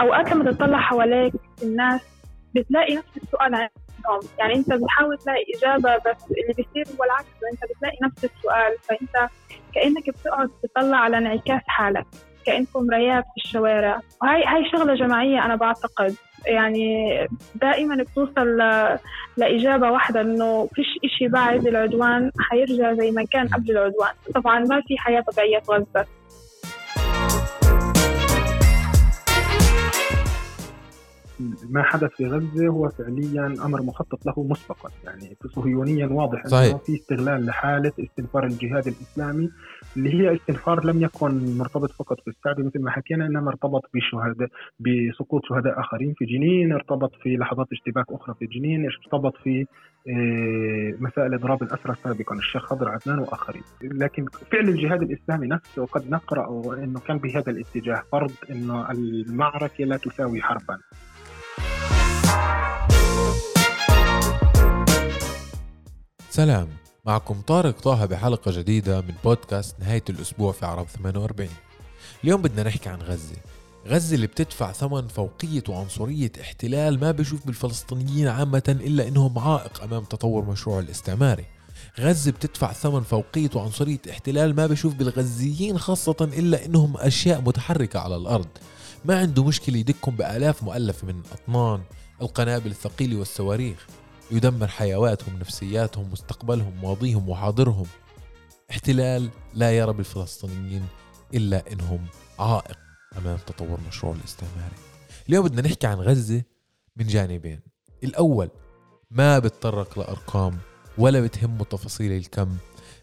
أوقات لما تطلع حواليك الناس بتلاقي نفس السؤال عندهم. يعني أنت بتحاول تلاقي إجابة بس اللي بيصير هو العكس. أنت بتلاقي نفس السؤال. فأنت كأنك بتقعد تطلع على انعكاس حالك كأنكم مرايات في الشوارع. وهي هاي شغلة جماعية أنا بعتقد. يعني دائما بتوصل ل... لإجابة واحدة إنه فيش إشي بعد العدوان حيرجع زي ما كان قبل العدوان. طبعا ما في حياة طبيعية في ما حدث في غزة هو فعليا أمر مخطط له مسبقا. يعني صهيونيا واضح صحيح. أنه في استغلال لحالة استنفار الجهاد الإسلامي اللي هي استنفار لم يكن مرتبط فقط بالسعودية مثل ما حكينا إنما ارتبط بشهداء بسقوط شهداء آخرين في جنين ارتبط في لحظات اشتباك أخرى في جنين ارتبط في آه، مسائل إضراب الأسرى سابقا الشيخ خضر عدنان وآخرين. لكن فعل الجهاد الإسلامي نفسه قد نقرأ أنه كان بهذا الاتجاه فرض أنه المعركة لا تساوي حربا. سلام. معكم طارق طه بحلقة جديدة من بودكاست نهاية الأسبوع في عرب 48 اليوم بدنا نحكي عن غزة. غزة اللي بتدفع ثمن فوقية وعنصرية احتلال ما بشوف بالفلسطينيين عامة إلا إنهم عائق أمام تطور مشروع الاستعماري. غزة بتدفع ثمن فوقية وعنصرية احتلال ما بشوف بالغزيين خاصة إلا إنهم أشياء متحركة على الأرض. ما عنده مشكلة يدكم بآلاف مؤلفة من الأطنان القنابل الثقيلة والصواريخ. يدمر حيواتهم نفسياتهم مستقبلهم ماضيهم وحاضرهم. احتلال لا يرى بالفلسطينيين إلا إنهم عائق أمام تطور مشروع الاستعماري. اليوم بدنا نحكي عن غزة من جانبين. الأول ما بتطرق لأرقام ولا بتهمه تفاصيل الكم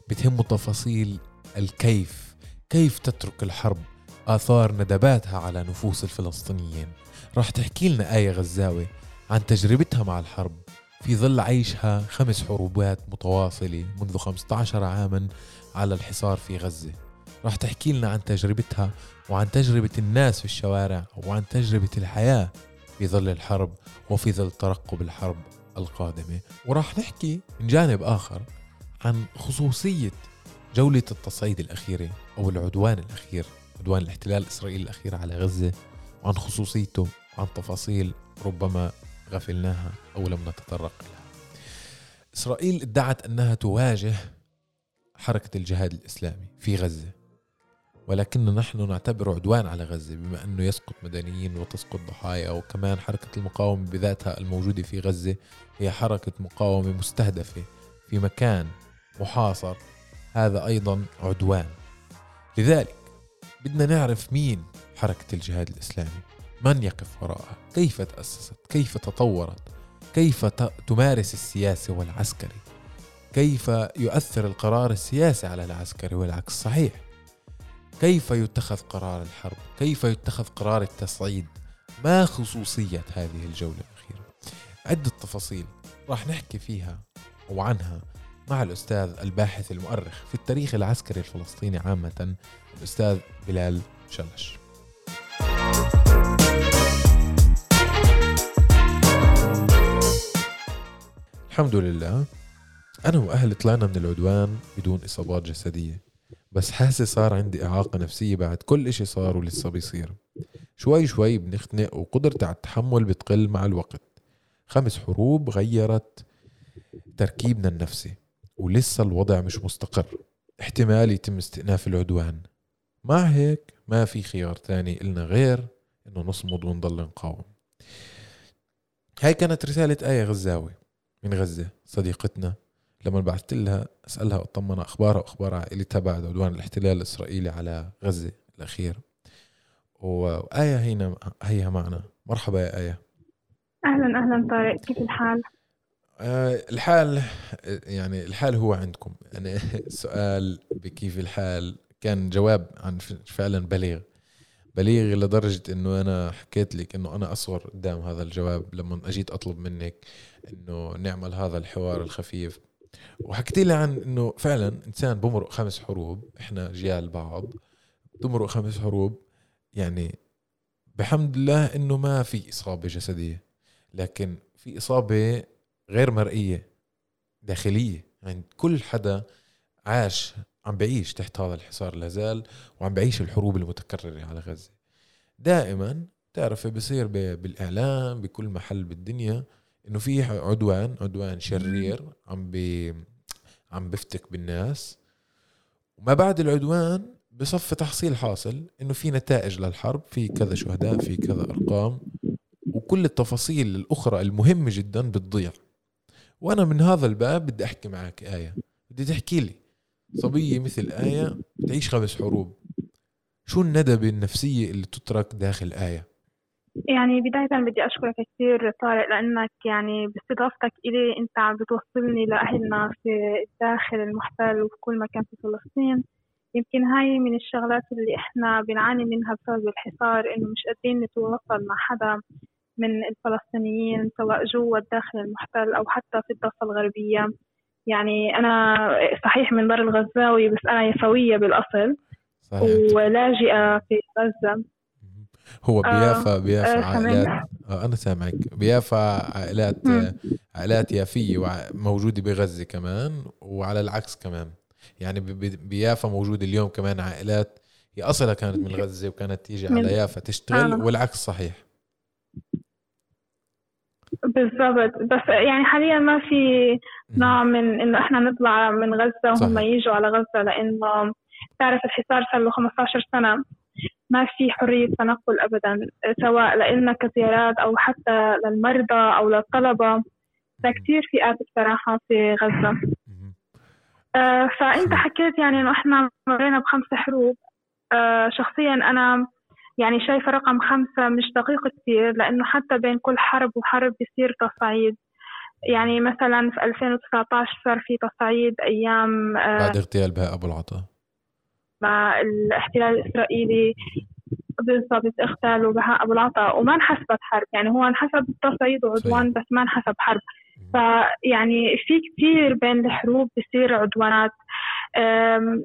بتهمه تفاصيل الكيف. كيف تترك الحرب آثار ندباتها على نفوس الفلسطينيين؟ راح تحكي لنا آية غزاوي عن تجربتها مع الحرب في ظل عيشها خمس حروبات متواصلة منذ 15 عاما على الحصار في غزة. راح تحكي لنا عن تجربتها وعن تجربة الناس في الشوارع وعن تجربة الحياة في ظل الحرب وفي ظل ترقب الحرب القادمة. وراح نحكي من جانب آخر عن خصوصية جولة التصعيد الأخيرة أو العدوان الأخير عدوان الاحتلال الإسرائيلي الأخير على غزة وعن خصوصيته وعن تفاصيل ربما غفلناها أو لم نتطرق لها. إسرائيل ادعت أنها تواجه حركة الجهاد الإسلامي في غزة ولكن نحن نعتبر عدوان على غزة بما أنه يسقط مدنيين وتسقط ضحايا وكمان حركة المقاومة بذاتها الموجودة في غزة هي حركة مقاومة مستهدفة في مكان محاصر. هذا أيضا عدوان. لذلك بدنا نعرف مين حركة الجهاد الإسلامي. من يقف وراءها؟ كيف تأسست؟ كيف تطورت؟ كيف تمارس السياسة والعسكري؟ كيف يؤثر القرار السياسي على العسكري والعكس؟ صحيح. كيف يتخذ قرار الحرب؟ كيف يتخذ قرار التصعيد؟ ما خصوصية هذه الجولة الأخيرة؟ عدة تفاصيل راح نحكي فيها وعنها مع الأستاذ الباحث المؤرخ في التاريخ العسكري الفلسطيني عامة الأستاذ بلال شلش. الحمد لله. أنا وأهلي طلعنا من العدوان بدون إصابات جسدية بس حاسس صار عندي إعاقة نفسية بعد كل إشي صار ولسه بيصير. شوي شوي بنختنق وقدرتي على التحمل بتقل مع الوقت. خمس حروب غيرت تركيبنا النفسي ولسه الوضع مش مستقر. احتمال يتم استئناف العدوان. مع هيك ما في خيار تاني إلنا غير إنه نصمد ونضل نقاوم. هاي كانت رسالة آية غزاوي. من غزة صديقتنا. لما بعثت لها أسألها أطمن أخبارها وأخبار عائلتها بعد عدوان الاحتلال الإسرائيلي على غزة الأخير. وآية هنا هيها معنا. مرحبا يا آية. أهلا أهلا طارق. كيف الحال؟ آه، الحال يعني الحال هو عندكم. يعني السؤال بكيف الحال؟ كان جواب عن فعلا بليغ. بليغ لدرجة إنه أنا حكيت لك إنه أنا أصغر قدام هذا الجواب لما أجيت أطلب منك إنه نعمل هذا الحوار الخفيف. وحكيت لي عن إنه فعلا إنسان بمرق خمس حروب إحنا جيال بعض بمرق خمس حروب يعني بحمد الله إنه ما في إصابة جسدية لكن في إصابة غير مرئية داخلية. عند كل حدا عاش عم بعيش تحت هذا الحصار لازال وعم بعيش الحروب المتكررة على غزة. دائما بتعرفي بصير بالإعلام بكل محل بالدنيا إنه في عدوان عدوان شرير عم بي عم بفتك بالناس. وما بعد العدوان بصف تحصيل حاصل إنه في نتائج للحرب في كذا شهداء في كذا أرقام وكل التفاصيل الأخرى المهمة جدا بتضيع. وأنا من هذا الباب بدي أحكي معك آية. بدي تحكي لي. صبية مثل آية بتعيش خمس حروب. شو الندبه النفسية اللي تترك داخل آية؟ يعني بداية بدي أشكرك كثير طارق لأنك يعني باستضافتك إلي أنت عم بتوصلني لأهلنا في الداخل المحتل وفي كل مكان في فلسطين. يمكن هاي من الشغلات اللي إحنا بنعاني منها بسبب الحصار إنه مش قادرين نتواصل مع حدا من الفلسطينيين سواء جوا الداخل المحتل أو حتى في الضفة الغربية. يعني أنا صحيح من دار الغزاوي بس أنا يافاوية بالأصل صحيح. ولاجئة في غزة هو بيافا آه بيافا آه عائلات آه أنا سامعك بيافا عائلات مم. عائلات يافية موجودة بغزة كمان وعلى العكس كمان يعني بيافا موجود اليوم كمان عائلات هي أصلها كانت من غزة وكانت تيجي على يافا تشتغل آه. والعكس صحيح بالضبط بس يعني حاليا ما في نوع من إنه إحنا نطلع من غزة وهم يجوا على غزة لإنه تعرف الحصار صار له 15 سنة. ما في حرية تنقل أبدا سواء لنا كزيارات أو حتى للمرضى أو للطلبة. فكتير فئات بصراحة في غزة. آه، فأنت حكيت يعني إنه إحنا مرينا بخمس حروب. آه، شخصيا أنا يعني شايفة رقم خمسة مش دقيق كثير لأنه حتى بين كل حرب وحرب بيصير تصعيد. يعني مثلا في 2019 صار في تصعيد أيام آه، بعد اغتيال بهاء أبو العطاء مع الاحتلال الإسرائيلي بالضبط اغتالوا بهاء أبو العطاء وما انحسبت حرب. يعني هو انحسب تصعيد وعدوان بس ما انحسب حرب. فيعني في كثير بين الحروب بصير عدوانات.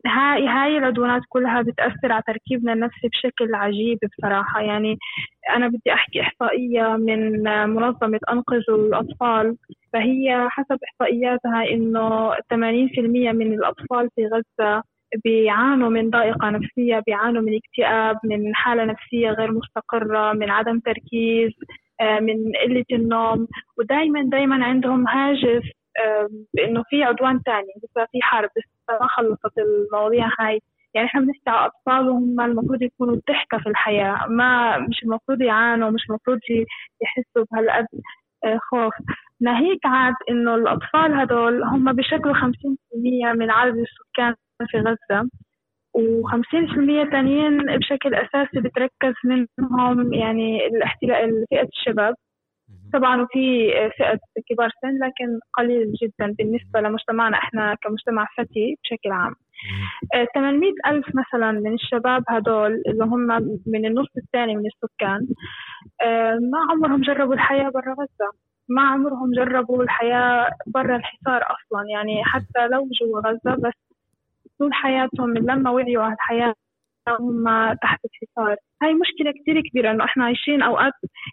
هاي هاي العدوانات كلها بتأثر على تركيبنا النفسي بشكل عجيب بصراحة. يعني أنا بدي أحكي إحصائية من منظمة أنقذوا الأطفال. فهي حسب إحصائياتها إنه 80% من الأطفال في غزة بيعانوا من ضائقة نفسية بيعانوا من اكتئاب من حالة نفسية غير مستقرة من عدم تركيز آه، من قلة النوم. ودايما دايما عندهم هاجس بانه في عدوان تاني لسه في حرب. لسه ما خلصت المواضيع هاي. يعني إحنا بنحكي على أطفال وهم المفروض يكونوا ضحكه في الحياة. ما مش المفروض يعانوا مش المفروض يحسوا بهالقد آه، خوف. ناهيك عاد إنه الأطفال هدول هم بشكل 50% من عدد السكان في غزة و50% تانيين بشكل أساسي بتركز منهم يعني الاحتلال فئة الشباب. طبعا وفي فئة كبار سن لكن قليل جدا بالنسبة لمجتمعنا إحنا كمجتمع فتي بشكل عام. 800 آه، ألف مثلا من الشباب هدول اللي هم من النص الثاني من السكان آه، ما عمرهم جربوا الحياة برا غزة. ما عمرهم جربوا الحياة برا الحصار أصلا. يعني حتى لو جوا غزة بس طول حياتهم من لما وعيوا على الحياة هم تحت الحصار. هاي مشكلة كتير كبيرة إنه إحنا عايشين أوقات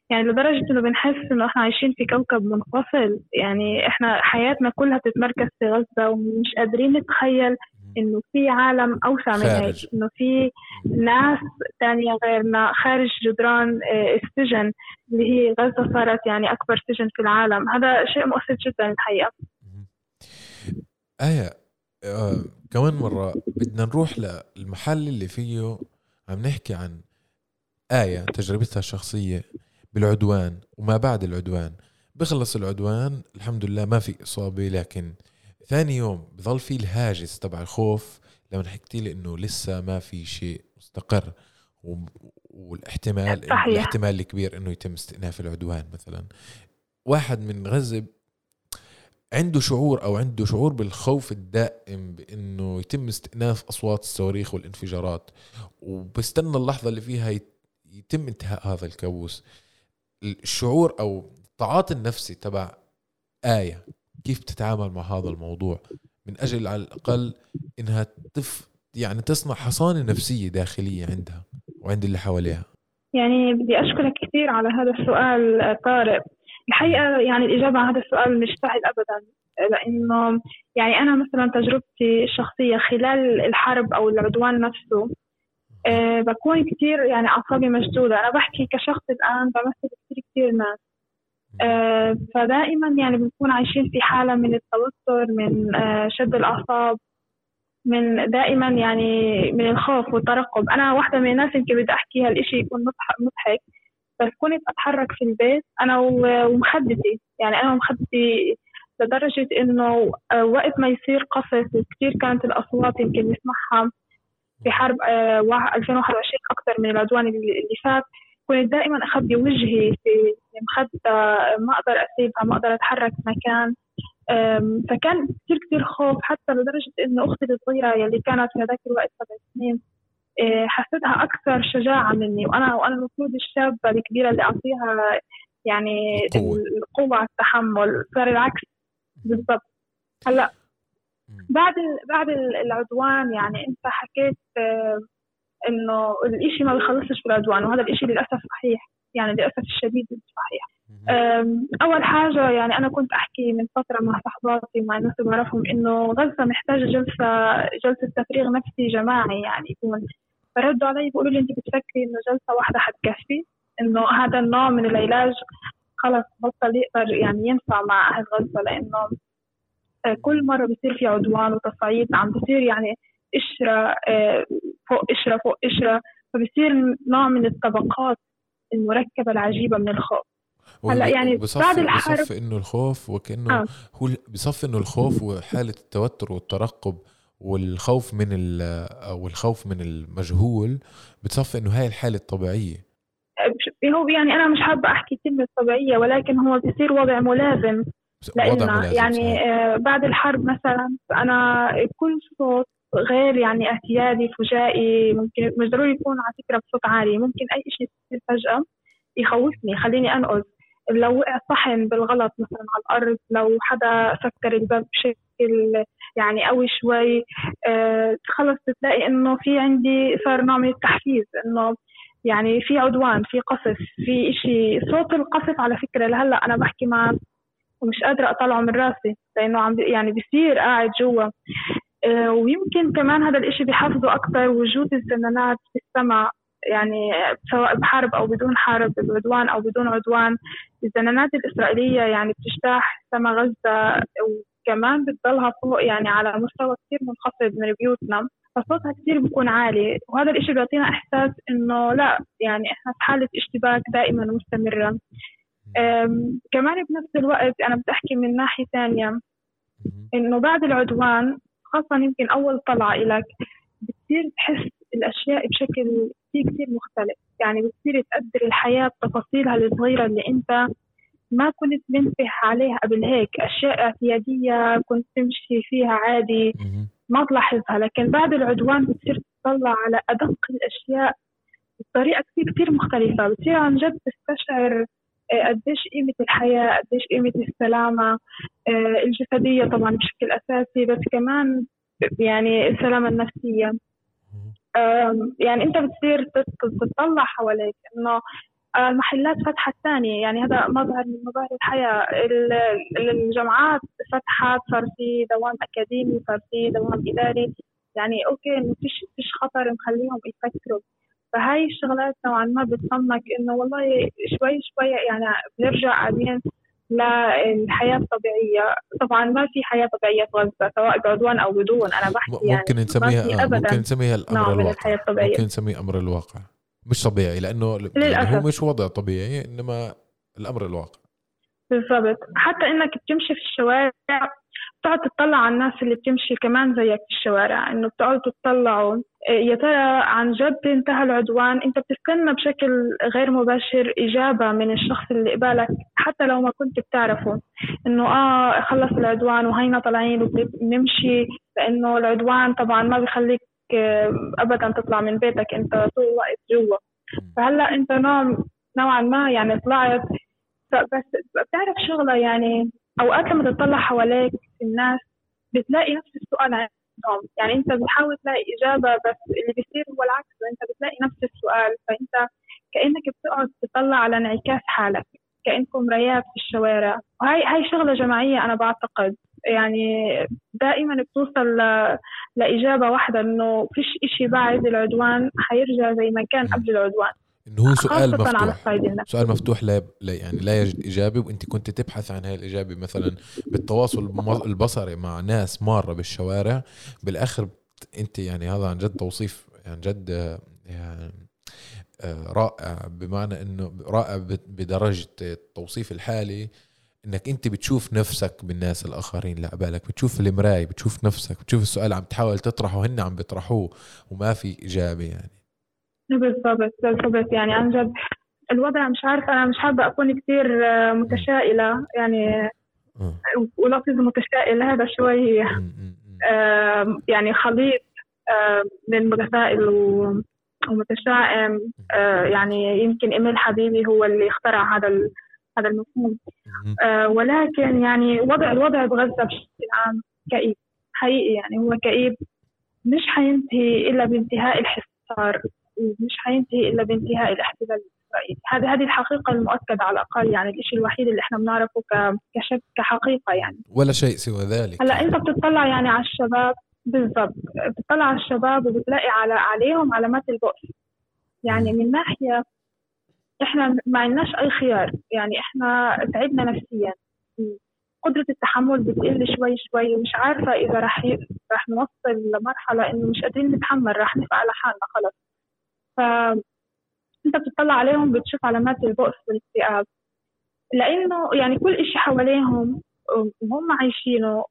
يعني لدرجة إنه بنحس إنه إحنا عايشين في كوكب منفصل. يعني إحنا حياتنا كلها تتمركز في غزة ومش قادرين نتخيل إنه في عالم أوسع من هيك إنه في ناس تانية غيرنا خارج جدران آه، السجن اللي هي غزة صارت يعني أكبر سجن في العالم. هذا شيء مؤثر جدا الحقيقة. آية آه كمان مرة بدنا نروح للمحل اللي فيه عم نحكي عن آية تجربتها الشخصية بالعدوان وما بعد العدوان. بخلص العدوان الحمد لله ما في إصابة لكن ثاني يوم بضل في الهاجس تبع الخوف لما حكيتي لي إنه لسه ما في شيء مستقر والاحتمال صحيح. الاحتمال الكبير إنه يتم استئناف العدوان مثلا واحد من غزه عنده شعور أو عنده شعور بالخوف الدائم بإنه يتم استئناف أصوات الصواريخ والانفجارات وبستنى اللحظة اللي فيها يتم انتهاء هذا الكابوس الشعور أو التعاطي النفسي تبع آية كيف تتعامل مع هذا الموضوع؟ من أجل على الأقل إنها تف يعني تصنع حصانة نفسية داخلية عندها وعند اللي حواليها. يعني بدي أشكرك كثير على هذا السؤال طارق. الحقيقة يعني الإجابة على هذا السؤال مش سهل أبدا لأنه يعني أنا مثلا تجربتي الشخصية خلال الحرب أو العدوان نفسه أه بكون كتير يعني أعصابي مشدودة. أنا بحكي كشخص الآن بمثل كتير كتير ناس. فدائما يعني بنكون عايشين في حالة من التوتر من أه شد الأعصاب من دائما يعني من الخوف والترقب. أنا واحدة من الناس يمكن بدي أحكي هالإشي يكون مضحك بس كنت أتحرك في البيت أنا ومخدتي يعني أنا ومخدتي لدرجة إنه آه، وقت ما يصير قصف وكثير كانت الأصوات يمكن نسمعها في حرب 2021 آه، أكثر من العدوان اللي فات. كنت دائما أخبي وجهي في مخدة ما أقدر أسيبها ما أقدر أتحرك مكان. فكان كثير كثير خوف حتى لدرجة إنه أختي الصغيرة يلي كانت في هذاك الوقت سبع سنين آه، حسيتها أكثر شجاعة مني. وأنا وأنا المفروض الشابة الكبيرة اللي أعطيها يعني القوة, القوة على التحمل صار العكس بالضبط. هلأ بعد بعد العدوان يعني أنت حكيت آه، إنه الإشي ما بيخلصش في العدوان وهذا الإشي للأسف صحيح يعني للأسف الشديد صحيح. أول حاجة يعني أنا كنت أحكي من فترة مع صحباتي مع الناس اللي بعرفهم إنه غزة محتاجة جلسة جلسة تفريغ نفسي جماعي يعني. يكون فردوا علي بيقولوا لي أنت بتفكري إنه جلسة واحدة حتكفي إنه هذا النوع من العلاج خلص بطل يقدر يعني ينفع مع أهل غزة لأنه آه، كل مرة بصير في عدوان وتصعيد عم بصير يعني قشرة آه، فوق قشرة فوق قشرة فبصير نوع من الطبقات المركبة العجيبة من الخوف. هلا يعني بعد الحرب بصف إنه الخوف وكأنه آه. هو بصف إنه الخوف وحالة التوتر والترقب والخوف من أو الخوف من المجهول بتصفي إنه هاي الحالة الطبيعية. هو يعني أنا مش حابة أحكي كلمة طبيعية ولكن هو بيصير وضع ملازم لنا يعني آه بعد الحرب مثلا أنا كل صوت غير يعني اعتيادي فجائي ممكن مش ضروري يكون على فكرة بصوت عالي ممكن أي شيء يصير فجأة يخوفني. يخليني انقذ لو وقع صحن بالغلط مثلا على الأرض لو حدا سكر الباب بشكل يعني قوي شوي آه خلص بتلاقي إنه في عندي صار نوع من التحفيز إنه يعني في عدوان في قصف في إشي. صوت القصف على فكرة لهلأ أنا بحكي معك ومش قادرة أطلعه من راسي لأنه عم يعني بيصير قاعد جوا. ويمكن كمان هذا الإشي بيحفزه أكثر وجود الزنانات في السماء. يعني سواء بحرب أو بدون حرب بعدوان أو بدون عدوان. الزنانات الإسرائيلية يعني بتجتاح سما غزة وكمان بتضلها فوق يعني على مستوى كثير منخفض من بيوتنا. فصوتها كثير بيكون عالي. وهذا الإشي بيعطينا إحساس إنه لا يعني إحنا في حالة اشتباك دائما مستمرة. كمان بنفس الوقت أنا بدي أحكي من ناحية ثانية. إنه بعد العدوان خاصة يمكن أول طلعة إلك بتصير تحس الأشياء بشكل كثير كثير مختلف. يعني بتصير تقدر الحياة بتفاصيلها الصغيرة اللي أنت ما كنت منتبه عليها قبل هيك. أشياء اعتيادية كنت تمشي فيها عادي ما تلاحظها. لكن بعد العدوان بتصير تطلع على أدق الأشياء بطريقة كثير كثير مختلفة. بتصير عن جد تستشعر قديش قيمة الحياة قديش قيمة السلامة آه، الجسدية طبعا بشكل أساسي بس كمان يعني السلامة النفسية. يعني أنت بتصير تطلع حواليك إنه المحلات فتحت ثانية. يعني هذا مظهر من مظاهر الحياة. الجامعات فتحت صار في دوام أكاديمي صار في دوام إداري. يعني أوكي ما فيش فيش خطر مخليهم يفكروا. فهاي الشغلات نوعا ما بتصمك إنه والله شوي شوي يعني بنرجع قاعدين للحياة الطبيعية. طبعا ما في حياة طبيعية في غزة سواء بعدوان أو بدون أنا بحكي يعني ممكن نسميها ممكن نسميها الأمر الواقع. ممكن نسميه أمر الواقع. مش طبيعي لأنه للأسف. هو مش وضع طبيعي إنما الأمر الواقع. بالضبط. حتى إنك بتمشي في الشوارع بتقعد تطلع على الناس اللي بتمشي كمان زيك في الشوارع إنه بتقعدوا تطلعوا. يا ترى عن جد انتهى العدوان؟ أنت بتستنى بشكل غير مباشر إجابة من الشخص اللي قبالك حتى لو ما كنت بتعرفه. إنه آه خلص العدوان وهينا طالعين وبنمشي لأنه العدوان طبعا ما بيخليك ابدا تطلع من بيتك أنت طول الوقت جوا. فهلأ أنت نوع نوعا ما يعني طلعت بس بتعرف شغلة يعني أوقات لما تطلع حواليك الناس بتلاقي نفس السؤال عندهم. يعني انت بتحاول تلاقي إجابة بس اللي بيصير هو العكس انت بتلاقي نفس السؤال. فانت كأنك بتقعد تطلع على انعكاس حالك كأنكم مرايات في الشوارع. وهي هاي شغلة جماعية أنا بعتقد. يعني دائما بتوصل لإجابة واحدة إنه فيش إشي بعد العدوان حيرجع زي ما كان قبل العدوان. إنه هو سؤال مفتوح. سؤال مفتوح لا يعني لا يجد إجابة وأنت كنت تبحث عن هاي الاجابه مثلا بالتواصل البصري مع ناس مارة بالشوارع. بالآخر أنت يعني هذا عن جد توصيف عن جد يعني آه، رائع. بمعنى إنه رائع بدرجة التوصيف الحالي. إنك أنت بتشوف نفسك بالناس الآخرين لا بالك بتشوف المراية بتشوف نفسك بتشوف السؤال عم تحاول تطرحه هن عم بيطرحوه وما في إجابة يعني. بالضبط بالضبط. يعني عن جد الوضع مش عارفة أنا مش حابة أكون كثير آه، متشائلة. يعني ولفظ متشائل هذا شوي يعني خليط من متفائل ومتشائم. آه، يعني يمكن إيميل حبيبي هو اللي اخترع هذا هذا المفهوم. آه، ولكن يعني وضع الوضع بغزة بشكل عام كئيب حقيقي يعني هو كئيب مش حينتهي إلا بانتهاء الحصار. ومش حينتهي إلا بانتهاء الاحتلال الإسرائيلي. هذه هذه الحقيقة المؤكدة على الأقل يعني الشيء الوحيد اللي إحنا بنعرفه كشك كحقيقة يعني. ولا شيء سوى ذلك. هلأ أنت بتطلع يعني على الشباب بالضبط بتطلع على الشباب وبتلاقي على عليهم علامات البؤس. يعني من ناحية إحنا ما عندناش أي خيار يعني إحنا تعبنا نفسيا. قدرة التحمل بتقل شوي شوي ومش عارفة إذا رح ي... رح نوصل لمرحلة إنه مش قادرين نتحمل رح نفع على حالنا خلص. ف أنت بتطلع عليهم بتشوف علامات البؤس والاكتئاب. لأنه يعني كل إشي حواليهم وهم عايشينه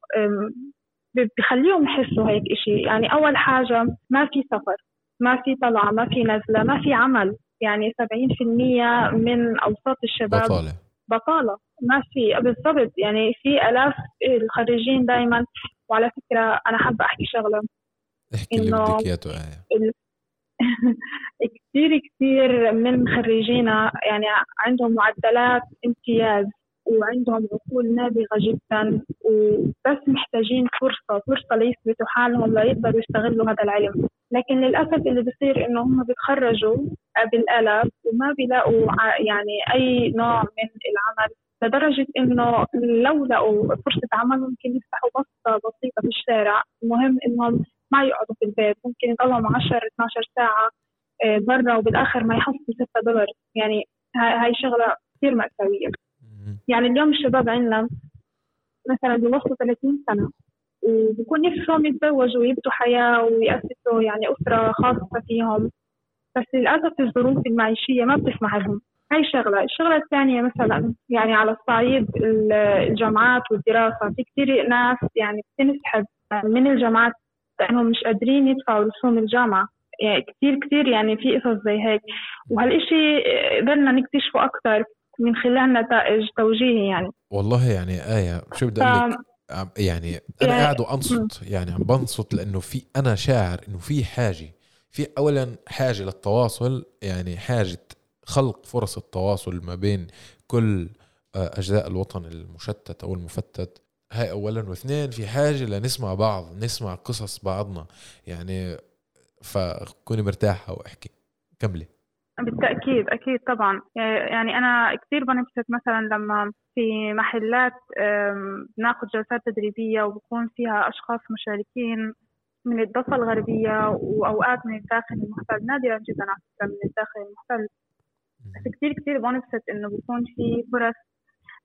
بخليهم يحسوا هيك إشي. يعني أول حاجة ما في سفر ما في طلعة ما في نزلة ما في عمل. يعني 70% من أوساط الشباب بطالة. بطالة. ما في. بالضبط. يعني في آلاف الخريجين دائما وعلى فكرة أنا حابة أحكي شغلة. احكي اللي بدك كثير كثير من خريجينا يعني عندهم معدلات امتياز وعندهم عقول نابغة جدا وبس محتاجين فرصة فرصة ليثبتوا حالهم ليقدروا يستغلوا هذا العلم. لكن للأسف اللي بصير إنه هم بيتخرجوا بالآلاف وما بيلاقوا يعني أي نوع من العمل لدرجة إنه لو لقوا فرصة عمل ممكن يفتحوا بسطة بسيطة في الشارع. المهم إنهم ما يقعدوا في البيت ممكن يضلهم 10 12 ساعة آه، برا وبالآخر ما يحصلوا 6 دولار يعني هاي شغلة كثير مأساوية. يعني اليوم الشباب عندنا مثلا بيوصلوا 30 سنة وبكون نفسهم يتزوجوا ويبدوا حياة ويأسسوا يعني أسرة خاصة فيهم. بس للأسف الظروف المعيشية ما بتسمح لهم. هاي شغلة. الشغلة الثانية مثلا يعني على الصعيد الجامعات والدراسة. في كثير ناس يعني بتنسحب من الجامعات لأنهم مش قادرين يدفعوا رسوم الجامعة. يعني كثير كثير يعني في قصص زي هيك. وهالإشي قدرنا نكتشفه أكثر من خلال نتائج توجيهي يعني. والله يعني آية شو بدي أقول لك؟ يعني أنا يعني قاعد وأنصت يعني عم بنصت لأنه في أنا شاعر إنه في حاجة في اولا حاجة للتواصل يعني حاجة خلق فرص التواصل ما بين كل آه، أجزاء الوطن المشتت أو المفتت. هاي اولا واثنين في حاجة لنسمع بعض نسمع قصص بعضنا. يعني فكوني مرتاحه واحكي كملي. بالتأكيد أكيد طبعا. يعني أنا كثير بنبسط مثلا لما في محلات بناخذ جلسات تدريبية وبكون فيها أشخاص مشاركين من الضفة الغربية وأوقات من الداخل المحتل. نادرا جدا على من الداخل المحتل. بس كثير كثير بنبسط إنه بيكون في فرص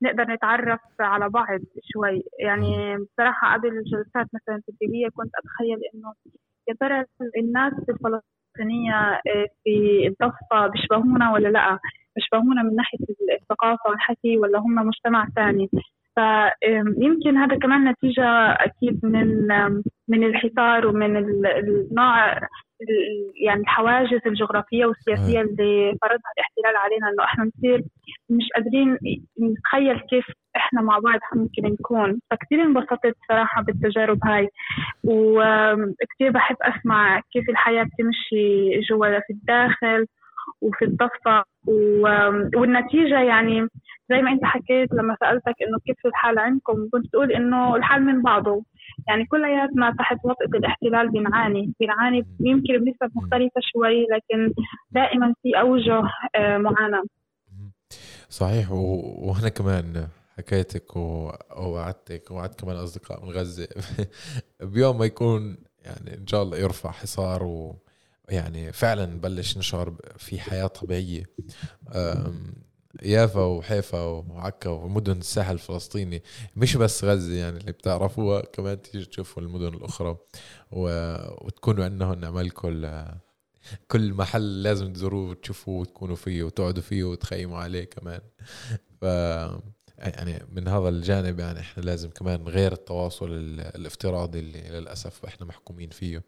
نقدر نتعرف على بعض شوي. يعني بصراحة قبل الجلسات مثلا التدريبية كنت أتخيل إنه يا ترى الناس الفلسطينية آه، في الضفة بيشبهونا ولا لأ؟ بيشبهونا من ناحية الثقافة والحكي ولا هم مجتمع ثاني؟ فيمكن هذا كمان نتيجة أكيد من من الحصار ومن النوع يعني الحواجز الجغرافية والسياسية اللي فرضها الاحتلال علينا إنه إحنا نصير مش قادرين نتخيل كيف إحنا مع بعض ممكن نكون. فكتير انبسطت صراحة بالتجارب هاي. وكتير بحب أسمع كيف الحياة بتمشي جوا في الداخل. وفي الضفة والنتيجة يعني زي ما انت حكيت لما سألتك إنه كيف الحال عندكم كنت تقول إنه الحال من بعضه. يعني كلياتنا تحت وطأة الاحتلال بنعاني بنعاني يمكن بنسب مختلفة شوي لكن دائما في أوجه آه، معاناة. صحيح. وهنا كمان حكيتك ووعدتك ووعدت كمان أصدقاء من غزة. بيوم ما يكون يعني إن شاء الله يرفع حصار و يعني فعلا نبلش نشعر في حياة طبيعية. يافا وحيفا وعكا ومدن الساحل الفلسطيني مش بس غزة يعني اللي بتعرفوها كمان تيجي تشوفوا المدن الأخرى و... وتكونوا عندهم عمل كل كل محل لازم تزوروه وتشوفوه وتكونوا فيه وتقعدوا فيه وتخيموا عليه كمان. ف يعني من هذا الجانب يعني إحنا لازم كمان غير التواصل الافتراضي اللي للأسف إحنا محكومين فيه.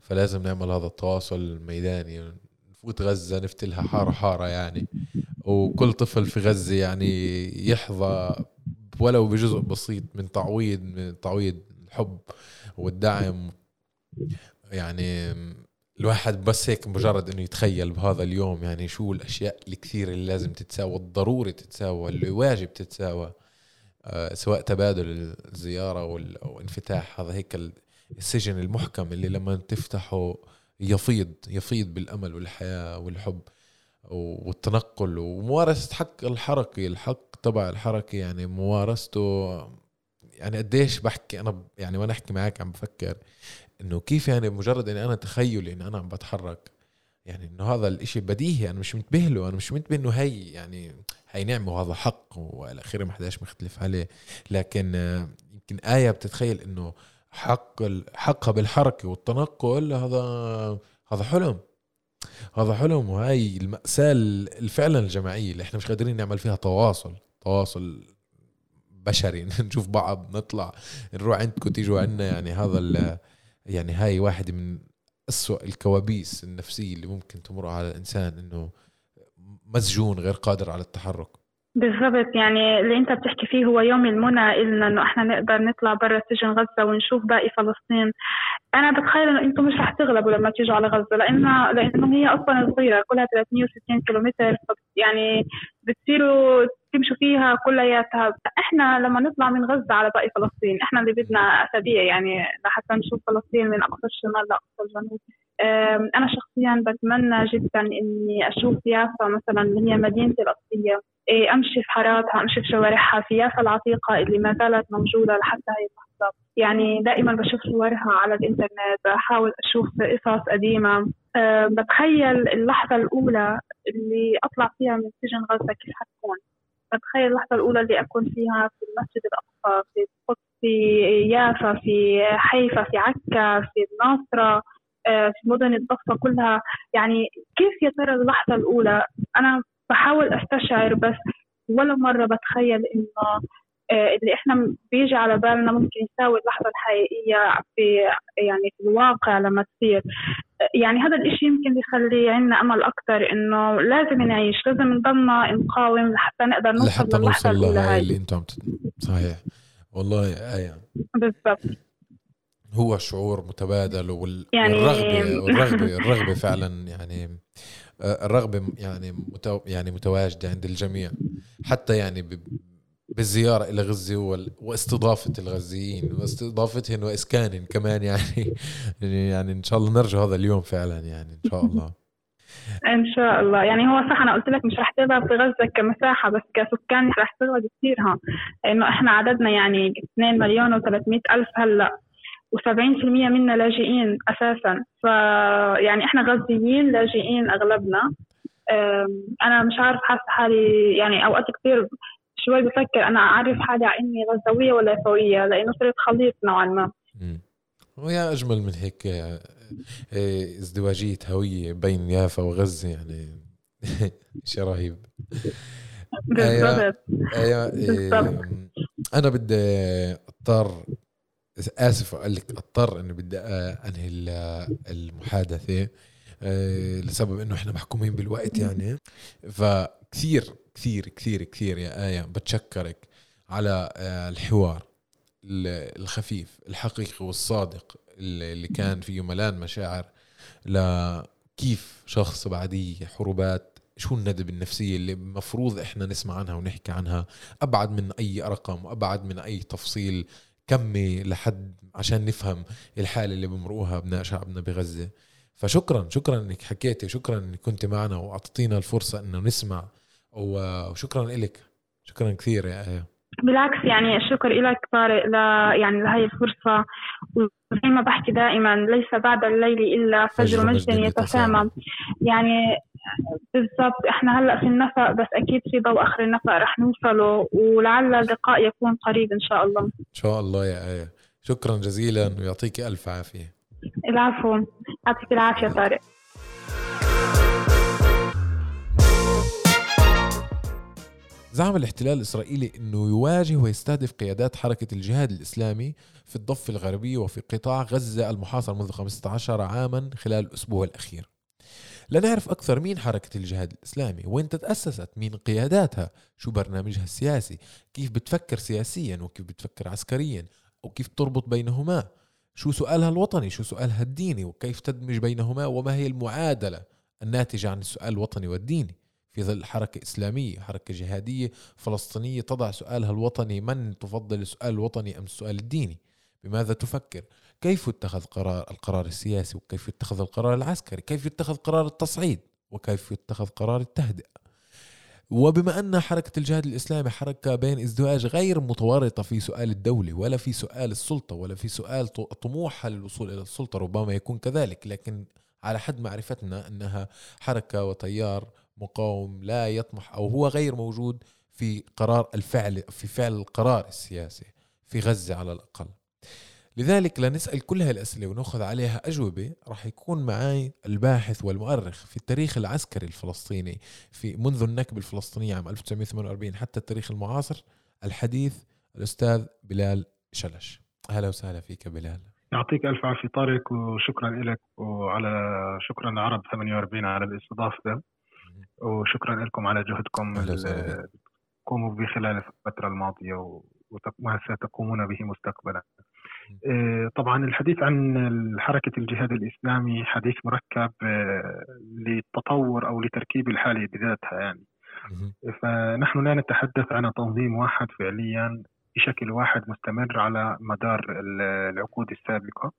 فلازم نعمل هذا التواصل الميداني نفوت غزة نفتلها حارة حارة يعني. وكل طفل في غزة يعني يحظى ولو بجزء بسيط من تعويض من تعويض الحب والدعم. يعني الواحد بس هيك مجرد إنه يتخيل بهذا اليوم يعني شو الأشياء الكثير اللي لازم تتساوى الضروري تتساوى اللي واجب تتساوى آه سواء تبادل الزيارة وانفتاح هذا هيك السجن المحكم اللي لما تفتحه يفيض يفيض بالأمل والحياة والحب والتنقل وممارسة حق الحركي الحق تبع الحركة يعني ممارسته. يعني قديش بحكي أنا يعني وأنا أحكي معك عم بفكر إنه كيف يعني مجرد إني أنا تخيلي إني أنا عم بتحرك؟ يعني إنه هذا الإشي بديهي أنا مش منتبه له أنا مش منتبه إنه هي يعني هي نعمة وهذا حق وإلى آخره ما حداش مختلف عليه. لكن يمكن آية بتتخيل إنه حق حقها بالحركة والتنقل هذا هذا حلم. هذا حلم وهي المأساة الفعلا الجماعية اللي إحنا مش قادرين نعمل فيها تواصل تواصل بشري. نشوف بعض نطلع نروح عندكم تيجوا عندنا يعني هذا يعني هاي واحدة من أسوأ الكوابيس النفسية اللي ممكن تمر على الإنسان إنه مسجون غير قادر على التحرك. بالضبط. يعني اللي أنت بتحكي فيه هو يوم المنى إلنا إنه إحنا نقدر نطلع برا سجن غزة ونشوف باقي فلسطين. أنا بتخيل إنه أنتم مش رح تغلبوا لما تيجوا على غزة لانها لأنه هي أصلا صغيرة كلها 360 كيلومتر يعني بتصيروا تمشوا فيها كلياتها. إحنا لما نطلع من غزة على باقي فلسطين إحنا اللي بدنا أسابيع يعني لحتى نشوف فلسطين من أقصى الشمال لأقصى الجنوب. أنا شخصيا بتمنى جدا إني أشوف يافا مثلا اللي هي مدينتي الاصليه إيه، أمشي في حاراتها أمشي في شوارعها. في يافا العتيقة اللي ما زالت موجودة لحتى هي اللحظة. يعني دائما بشوف صورها على الإنترنت بحاول أشوف قصص قديمة. أه بتخيل اللحظة الأولى اللي أطلع فيها من سجن غزة كيف حتكون بتخيل اللحظة الأولى اللي أكون فيها في المسجد الأقصى في القدس في يافا في حيفا في عكا في الناصره أه في مدن الضفة كلها. يعني كيف يا ترى اللحظة الأولى؟ أنا بحاول أستشعر بس ولا مرة بتخيل إنه آه، اللي إحنا بيجي على بالنا ممكن يساوي اللحظة الحقيقية في يعني في الواقع لما تصير. يعني هذا الإشي يمكن بيخلي عندنا أمل أكثر إنه لازم نعيش لازم نضلنا نقاوم لحتى نقدر نوصل لحتى نوصل لهي اللي أنت عم صحيح. والله آية بالضبط. هو شعور متبادل وال... يعني والرغبة والرغبة الرغبة فعلا يعني الرغبة يعني متو يعني متواجدة عند الجميع. حتى يعني بالزيارة إلى غزة واستضافة الغزيين واستضافتهم واسكانهم كمان يعني. يعني إن شاء الله نرجع هذا اليوم فعلا يعني إن شاء الله. إن شاء الله. يعني هو صح أنا قلت لك مش رح تغلب في غزة كمساحة بس كسكان رح تغلب كثير ها. انه إحنا عددنا يعني 2 مليون و300 ألف هلأ. و70% منا لاجئين أساسا. فيعني إحنا غزيين لاجئين أغلبنا. أنا مش عارف حاسة حالي يعني أوقات كثير شوي بفكر أنا أعرف حالي على إني غزاويه ولا يافويه لأنه صرت خليط نوعا ما. ويا أجمل من هيك آه، ازدواجية هوية بين يافا وغزة يعني شيء رهيب. بالضبط. أنا بدي أضطر آسف أقول لك أضطر اني بدي أنهي المحادثة آه، لسبب إنه إحنا محكومين بالوقت يعني. فكثير كثير كثير كثير يا آية بتشكرك على آه، الحوار الخفيف الحقيقي والصادق اللي كان فيه ملان مشاعر لكيف شخص بعديه حروبات شو الندب النفسية اللي المفروض إحنا نسمع عنها ونحكي عنها أبعد من أي رقم وأبعد من أي تفصيل كمي لحد عشان نفهم الحالة اللي بمرقوها أبناء شعبنا بغزة. فشكرا شكرا إنك حكيتي شكرا إنك كنت معنا وأعطيتينا الفرصة إنه نسمع وشكرا لك شكرا كثير يا آية. بالعكس يعني الشكر لك طارق ل يعني لهي الفرصة. وزي ما بحكي دائما ليس بعد الليل إلا فجر مجد يتسامى. يعني بالضبط إحنا هلأ في النفق بس أكيد في ضوء آخر النفق رح نوصله ولعل اللقاء يكون قريب إن شاء الله. إن شاء الله يا آية. شكرا جزيلا ويعطيك ألف عافية. العفو. يعطيك العافية طارق. زعم الاحتلال الإسرائيلي أنه يواجه ويستهدف قيادات حركة الجهاد الإسلامي في الضفة الغربية وفي قطاع غزة المحاصر منذ 15 عاما خلال الأسبوع الأخير. لنعرف أكثر مين حركة الجهاد الإسلامي وين تتأسست مين قياداتها شو برنامجها السياسي كيف بتفكر سياسيا وكيف بتفكر عسكريا وكيف تربط بينهما شو سؤالها الوطني شو سؤالها الديني وكيف تدمج بينهما وما هي المعادلة الناتجة عن السؤال الوطني والديني. في ظل حركة إسلامية حركة جهادية فلسطينية تضع سؤالها الوطني من تفضل السؤال الوطني أم السؤال الديني؟ بماذا تفكر؟ كيف يتخذ قرار القرار السياسي؟ وكيف يتخذ القرار العسكري؟ كيف يتخذ قرار التصعيد؟ وكيف يتخذ قرار التهدئة؟ وبما أن حركة الجهاد الإسلامي حركة بين ازدواج غير متورطة في سؤال الدولة ولا في سؤال السلطة ولا في سؤال طموحها للوصول إلى السلطة ربما يكون كذلك. لكن على حد معرفتنا أنها حركة وتيار مقاوم لا يطمح أو هو غير موجود في قرار الفعل في فعل القرار السياسي في غزة على الأقل. لذلك لنسأل كل هاي الأسئلة ونأخذ عليها أجوبة راح يكون معي الباحث والمؤرخ في التاريخ العسكري الفلسطيني في منذ النكبة الفلسطينية عام 1948 حتى التاريخ المعاصر الحديث الأستاذ بلال شلش. أهلا وسهلا فيك بلال. يعطيك ألف عافية طارق وشكرا لك وعلى شكرا عرب 48 على الاستضافة. وشكرا لكم على جهدكم تقوموا به خلال الفترة الماضية وما ستقومون به مستقبلا. آه، طبعا الحديث عن حركة الجهاد الإسلامي حديث مركب آه، للتطور أو لتركيب الحالة بذاتها يعني. فنحن لا نتحدث عن تنظيم واحد فعليا بشكل واحد مستمر على مدار العقود السابقة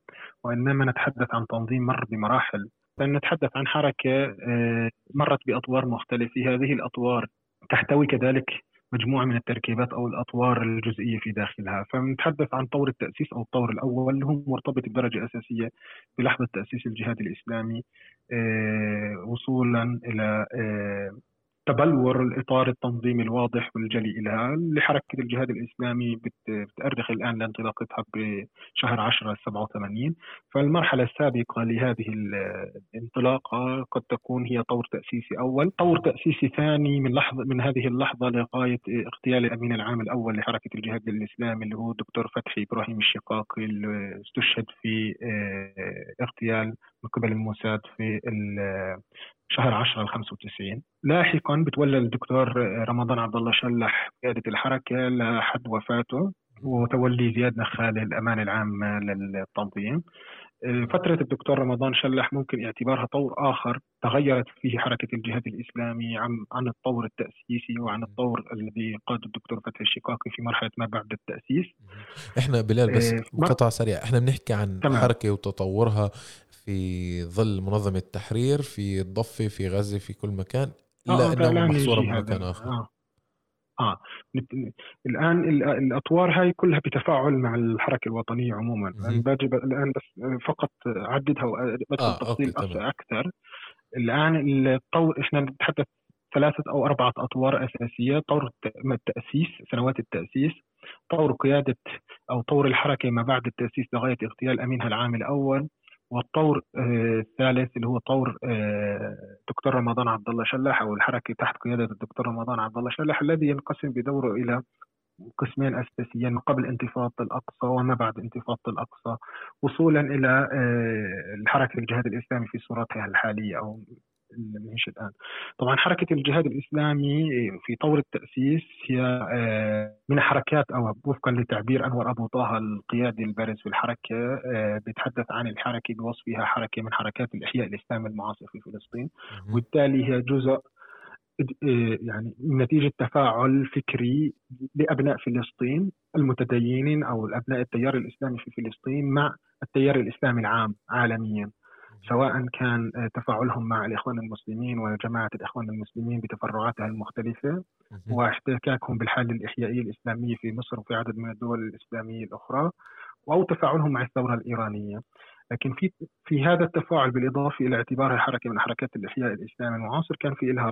وإنما نتحدث عن تنظيم مر بمراحل. نتحدث عن حركة آه، مرت بأطوار مختلفة. هذه الأطوار تحتوي كذلك مجموعة من التركيبات أو الأطوار الجزئية في داخلها. فنتحدث عن طور التأسيس أو الطور الأول اللي هو مرتبط بدرجة أساسية بلحظة تأسيس الجهاد الإسلامي آه، وصولا إلى آه، تبلور الإطار التنظيمي الواضح والجلي لها لحركة الجهاد الإسلامي بتأرخ الآن لانطلاقتها بشهر 10 87 فالمرحلة السابقة لهذه الانطلاقة قد تكون هي طور تاسيسي أول، طور تاسيسي ثاني من لحظه من هذه اللحظة لغاية اغتيال الامين العام الأول لحركة الجهاد الإسلامي اللي هو الدكتور فتحي إبراهيم الشقاقي اللي استشهد في آه، اغتيال من قبل الموساد في شهر 10 ال 95 لاحقا بتولى الدكتور رمضان عبد الله شلح قياده الحركة لحد وفاته وتولي زياد نخال الأمان العام للتنظيم. فترة الدكتور رمضان شلح ممكن اعتبارها طور آخر تغيرت فيه حركة الجهاد الإسلامي عن عن الطور التأسيسي وعن الطور الذي قاده الدكتور فتحي الشقاقي في مرحلة ما بعد التأسيس. إحنا بلال بس مقطع سريع إحنا بنحكي عن تمام. حركة وتطورها في ظل منظمة التحرير في الضفة في غزة في كل مكان لا آه انها محصورة بمكان آخر. آه. آه. الآن الأطوار هاي كلها بتفاعل مع الحركة الوطنية عموما. يعني بجب الآن بس فقط أعددها وادخل آه تفصيل أكثر. الآن الطور إحنا نتحدث ثلاثة أو أربعة أطوار أساسية. طور التأسيس سنوات التأسيس. طور قيادة أو طور الحركة ما بعد التأسيس لغاية اغتيال أمينها العام الأول. والطور آه، الثالث اللي هو طور آه، دكتور رمضان عبد الله شلاح أو الحركة تحت قيادة الدكتور رمضان عبد الله شلاح الذي ينقسم بدوره إلى قسمين أساسيين قبل انتفاضة الأقصى وما بعد انتفاضة الأقصى وصولا إلى آه، الحركة الجهاد الإسلامي في صورتها الحالية أو نعيش الآن. طبعا حركة الجهاد الإسلامي في طور التأسيس هي آه، من حركات أو وفقا لتعبير أنور أبو طه القيادي البارز في الحركة آه، بيتحدث عن الحركة بوصفها حركة من حركات الأحياء الاسلامي المعاصر في فلسطين. وبالتالي هي جزء آه، يعني نتيجة تفاعل فكري لأبناء فلسطين المتدينين أو الأبناء التيار الإسلامي في فلسطين مع التيار الإسلامي العام عالميا. سواء كان تفاعلهم مع الإخوان المسلمين وجماعة الإخوان المسلمين بتفرعاتها المختلفة واحتكاكهم بالحالة الإحيائية الإسلامية في مصر وفي عدد من الدول الإسلامية الأخرى أو تفاعلهم مع الثورة الإيرانية. لكن في في هذا التفاعل بالإضافة إلى اعتبارها حركه من حركات الاحياء الاسلامي المعاصر كان في لها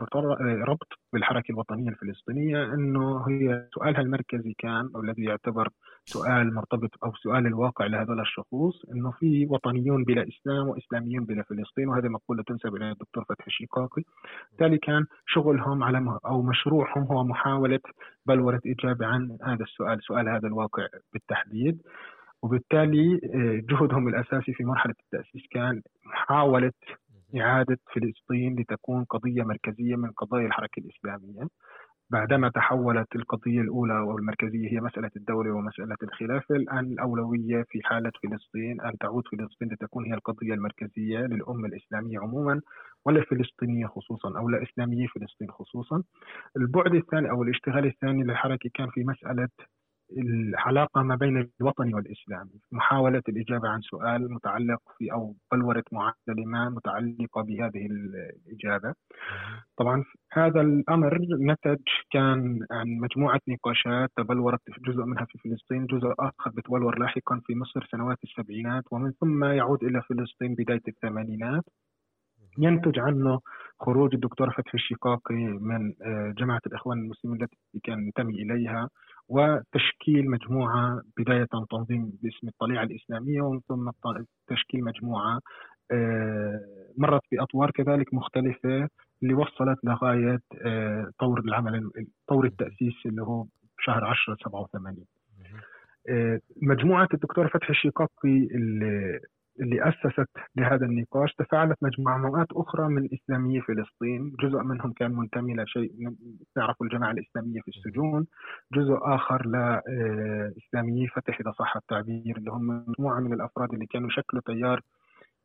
ربط بالحركة الوطنية الفلسطينية إنه هي سؤالها المركزي كان أو الذي يعتبر سؤال مرتبط أو سؤال الواقع لهذول الشخوص إنه في وطنيون بلا إسلام وإسلاميون بلا فلسطين وهذه مقولة تنسب إلى الدكتور فتحي الشقاقي. بالتالي كان شغلهم على أو مشروعهم هو محاولة بلورة اجابه عن هذا السؤال سؤال هذا الواقع بالتحديد. وبالتالي آه، جهدهم الأساسي في مرحلة التأسيس كان محاولة إعادة فلسطين لتكون قضية مركزية من قضايا الحركة الإسلامية. بعدما تحولت القضية الأولى والمركزية هي مسألة الدولة ومسألة الخلافة الآن الأولوية في حالة فلسطين أن تعود فلسطين لتكون هي القضية المركزية للأمة الإسلامية عموما وللفلسطينية خصوصا أو لإسلامية فلسطين خصوصا. البعد الثاني أو الاشتغال الثاني للحركة كان في مسألة العلاقة ما بين الوطني والإسلامي محاولة الإجابة عن سؤال متعلق في أو بلورة معادلة ما متعلقة بهذه الإجابة. طبعا هذا الأمر نتج كان عن مجموعة نقاشات تبلورت جزء منها في فلسطين جزء آخر بتبلور لاحقا في مصر سنوات السبعينات ومن ثم يعود إلى فلسطين بداية الثمانينات. ينتج عنه خروج الدكتور فتحي الشقاقي من آه، جماعة الإخوان المسلمين التي كان ينتمي إليها. وتشكيل مجموعة بداية تنظيم باسم الطليعة الإسلامية ومن ثم تشكيل مجموعة آه، مرت بأطوار كذلك مختلفة اللي وصلت لغاية آه، طور العمل طور التأسيس اللي هو شهر 10 87 مجموعة الدكتور فتحي الشقاقي اللي أسست لهذا النقاش تفاعلت مجموعات أخرى من إسلامية فلسطين. جزء منهم كان منتمي لشيء تعرفوا الجماعة الإسلامية في السجون. جزء آخر لإسلاميي فتح إذا صح التعبير اللي هم مجموعة من الأفراد اللي كانوا يشكلوا تيار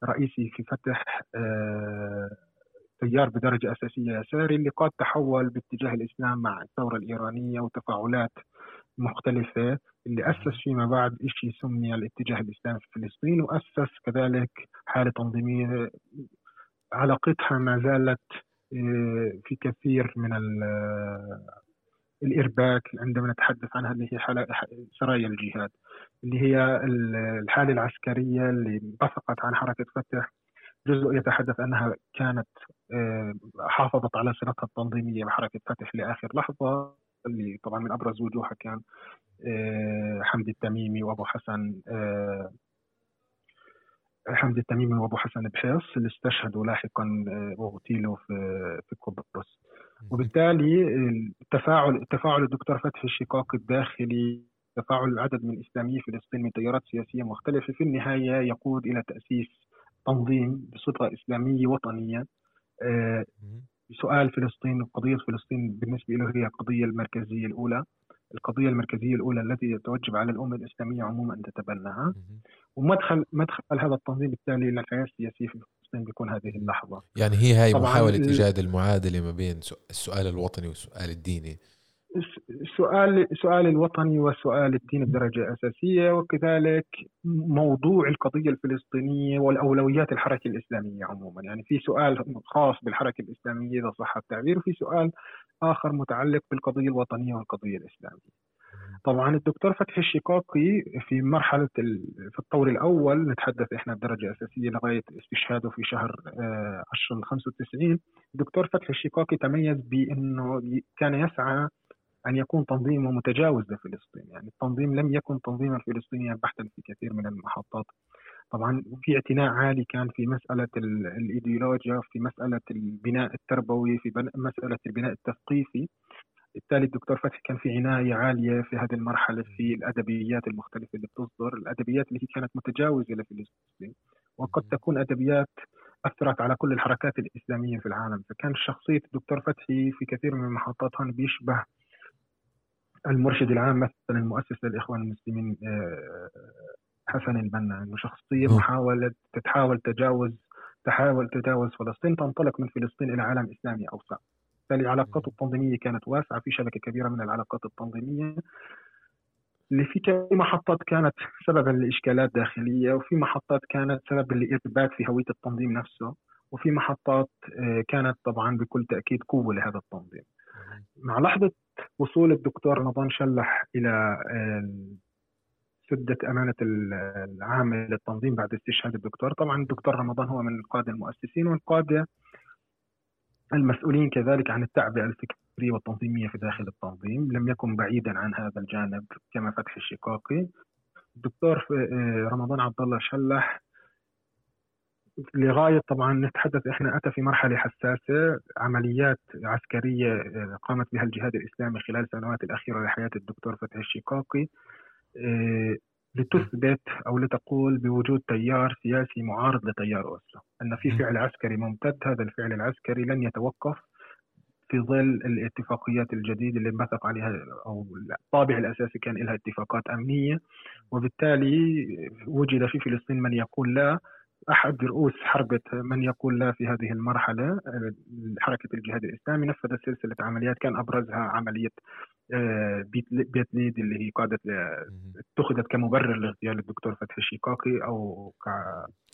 رئيسي في فتح آه، تيار بدرجة أساسية يساري. اللي قد تحول باتجاه الإسلام مع الثورة الإيرانية وتفاعلات مختلفة. اللي أسس فيما بعد شيء سمي الاتجاه الإسلامي في فلسطين وأسس كذلك حالة تنظيمية علاقتها ما زالت آه، في كثير من الإرباك عندما نتحدث عنها اللي هي سرايا الجهاد. اللي هي الحالة العسكرية اللي انبثقت عن حركة فتح. جزء يتحدث أنها كانت آه، حافظت على صلتها التنظيمية بحركة فتح لآخر لحظة. اللي طبعا من أبرز وجوهها كان آه، حمدي التميمي وأبو حسن آه، حمدي التميمي وأبو حسن بحيص اللي استشهدوا لاحقا آه، واغتيلوا في في قبرص. وبالتالي التفاعل التفاعل الدكتور فتحي الشقاق الداخلي تفاعل عدد من اسلاميي فلسطين من تيارات سياسية مختلفة في النهاية يقود إلى تأسيس تنظيم بصفة إسلامية وطنية. سؤال فلسطين وقضية فلسطين بالنسبة له هي القضية المركزية الأولى. القضية المركزية الأولى التي يتوجب على الأمة الإسلامية عموما أن تتبناها. ومدخل مدخل هذا التنظيم التالي للحياة السياسية في فلسطين بيكون هذه اللحظة. يعني هي هاي محاولة إيجاد المعادلة ما بين السؤال الوطني والسؤال الديني. سؤال سؤال الوطني وسؤال الدين بدرجة أساسية وكذلك موضوع القضية الفلسطينية والأولويات الحركة الإسلامية عموما. يعني في سؤال خاص بالحركة الإسلامية إذا صح التعبير وفي سؤال آخر متعلق بالقضية الوطنية والقضية الإسلامية. طبعا الدكتور فتحي الشقاقي في مرحلة في الطور الأول نتحدث إحنا بدرجة أساسية لغاية استشهاده في شهر 10 95 الدكتور فتحي الشقاقي تميز بأنه كان يسعى أن يكون تنظيمه متجاوز لفلسطين. يعني التنظيم لم يكن تنظيما فلسطينيا بحتا في كثير من المحطات. طبعا في اعتناء عالي كان في مسألة الإيديولوجيا في مسألة البناء التربوي في مسألة البناء التثقيفي. بالتالي الدكتور فتحي كان في عناية عالية في هذه المرحلة في الأدبيات المختلفة اللي بتصدر الأدبيات اللي هي كانت متجاوزة لفلسطين. وقد تكون أدبيات أثرت على كل الحركات الإسلامية في العالم. فكان شخصية الدكتور فتحي في كثير من المحطات هون بيشبه المرشد العام مثلا المؤسس للإخوان المسلمين آه، حسن البنا إنه شخصيه محاوله تتحاول تجاوز تحاول تجاوز فلسطين تنطلق من فلسطين إلى عالم إسلامي أوسع بالتالي علاقاته التنظيمية كانت واسعة في شبكة كبيرة من العلاقات التنظيمية اللي في محطات كانت سببا لإشكالات داخلية وفي محطات كانت سببا لارباك في هوية التنظيم نفسه وفي محطات آه، كانت طبعا بكل تأكيد قوة لهذا التنظيم. مع لحظة وصول الدكتور رمضان شلح إلى سدة أمانة العام للتنظيم بعد استشهاد الدكتور. طبعا الدكتور رمضان هو من القادة المؤسسين والقادة المسؤولين كذلك عن التعبئة الفكرية والتنظيمية في داخل التنظيم. لم يكن بعيدا عن هذا الجانب كما فتح الشقاقي. الدكتور آه، رمضان عبد الله شلح لغاية طبعا نتحدث إحنا أتى في مرحلة حساسة عمليات عسكرية آه، قامت بها الجهاد الإسلامي خلال السنوات الأخيرة لحياة الدكتور فتحي الشقاقي. آه، لتثبت أو لتقول بوجود تيار سياسي معارض لتيار أوسلو أن في فعل عسكري ممتد. هذا الفعل العسكري لن يتوقف في ظل الاتفاقيات الجديدة اللي انبثق عليها أو الطابع الأساسي كان لها اتفاقات أمنية. وبالتالي وجد في فلسطين من يقول لا. أحد رؤوس حربة من يقول لا في هذه المرحلة حركة الجهاد الإسلامي نفذت سلسلة عمليات كان أبرزها عملية آه، بيت ليد اللي هي قادت اتخذت كمبرر لاغتيال الدكتور فتحي الشيقاقي أو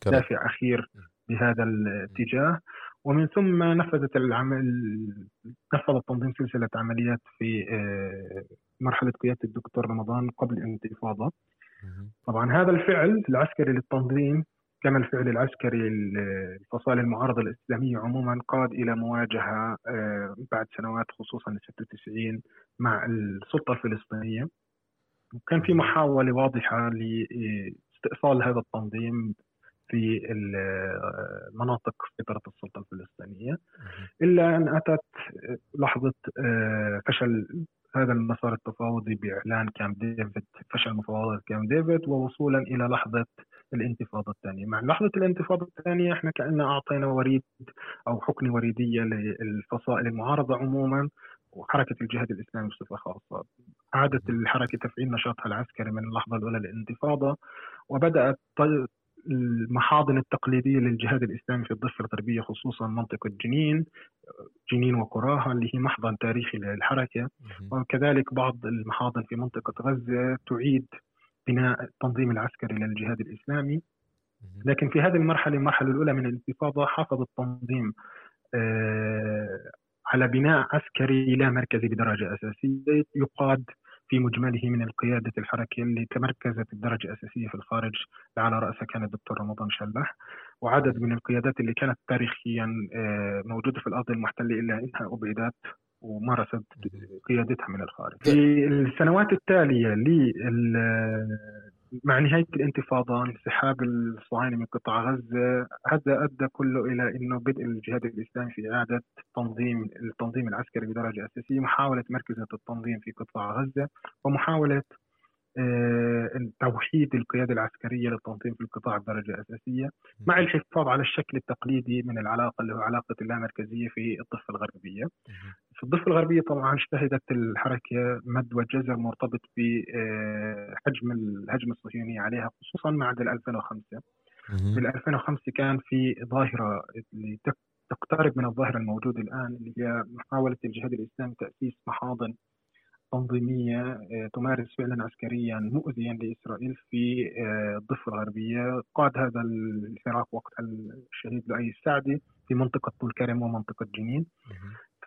كدافع أخير بهذا الاتجاه ومن ثم نفذت العمل نفذ التنظيم سلسلة عمليات في آه، مرحلة قيادة الدكتور رمضان قبل الانتفاضه طبعا هذا الفعل العسكري للتنظيم كما الفعل العسكري الفصائل المعارضة الإسلامية عموما قاد إلى مواجهة آه، بعد سنوات خصوصا 96 مع السلطة الفلسطينية. وكان في محاولة واضحة لاستئصال هذا التنظيم في مناطق سيطرة السلطة الفلسطينية. إلا أن أتت لحظة آه، فشل هذا المسار التفاوضي بإعلان كامب ديفيد فشل مفاوضات كامب ديفيد ووصولا إلى لحظة الانتفاضة الثانية. مع لحظة الانتفاضة الثانية إحنا كأننا أعطينا وريد أو حقنة وريدية للفصائل المعارضة عموما وحركة الجهاد الإسلامي بصفة خاصة. عادت الحركة تفعيل نشاطها العسكري من اللحظة الأولى للانتفاضة وبدأت المحاضن التقليدية للجهاد الإسلامي في الضفة الغربية خصوصا منطقة جنين جنين وقراها اللي هي محضن تاريخي للحركة. وكذلك بعض المحاضن في منطقة غزة تعيد بناء التنظيم العسكري للجهاد الإسلامي. لكن في هذه المرحلة المرحلة الأولى من الانتفاضة حافظ التنظيم آه، على بناء عسكري لا مركزي بدرجة أساسية يقاد في مجمله من القيادة الحركة اللي تمركزت بدرجة أساسية في الخارج. على رأسها كان الدكتور رمضان شلح وعدد من القيادات اللي كانت تاريخيا آه، موجودة في الأرض المحتلة إلا أنها أبعدت ومارست قيادتها من الخارج. في السنوات التالية مع نهاية الانتفاضة انسحاب الصهاينة من قطاع غزة هذا أدى كله إلى أنه بدء الجهاد الإسلامي في إعادة تنظيم التنظيم العسكري بدرجة أساسية محاولة مركزة التنظيم في قطاع غزة ومحاولة توحيد القيادة العسكرية للتنظيم في القطاع بدرجة أساسية مع الحفاظ على الشكل التقليدي من العلاقة اللي هو علاقة اللامركزية في الضفة الغربية. في الضفة الغربية طبعا شهدت الحركة مد وجزر مرتبط بحجم آه، الهجمة الصهيونية عليها خصوصا بعد 2005 في 2005 كان في ظاهرة اللي تقترب من الظاهرة الموجودة الآن اللي هي محاولة الجهاد الإسلامي تأسيس محاضن تنظيمية آه، تمارس فعلا عسكريا مؤذيا لإسرائيل في آه، الضفة الغربية قاد هذا الفراق وقت الشهيد لؤي السعدي في منطقة طول كرم ومنطقة جنين.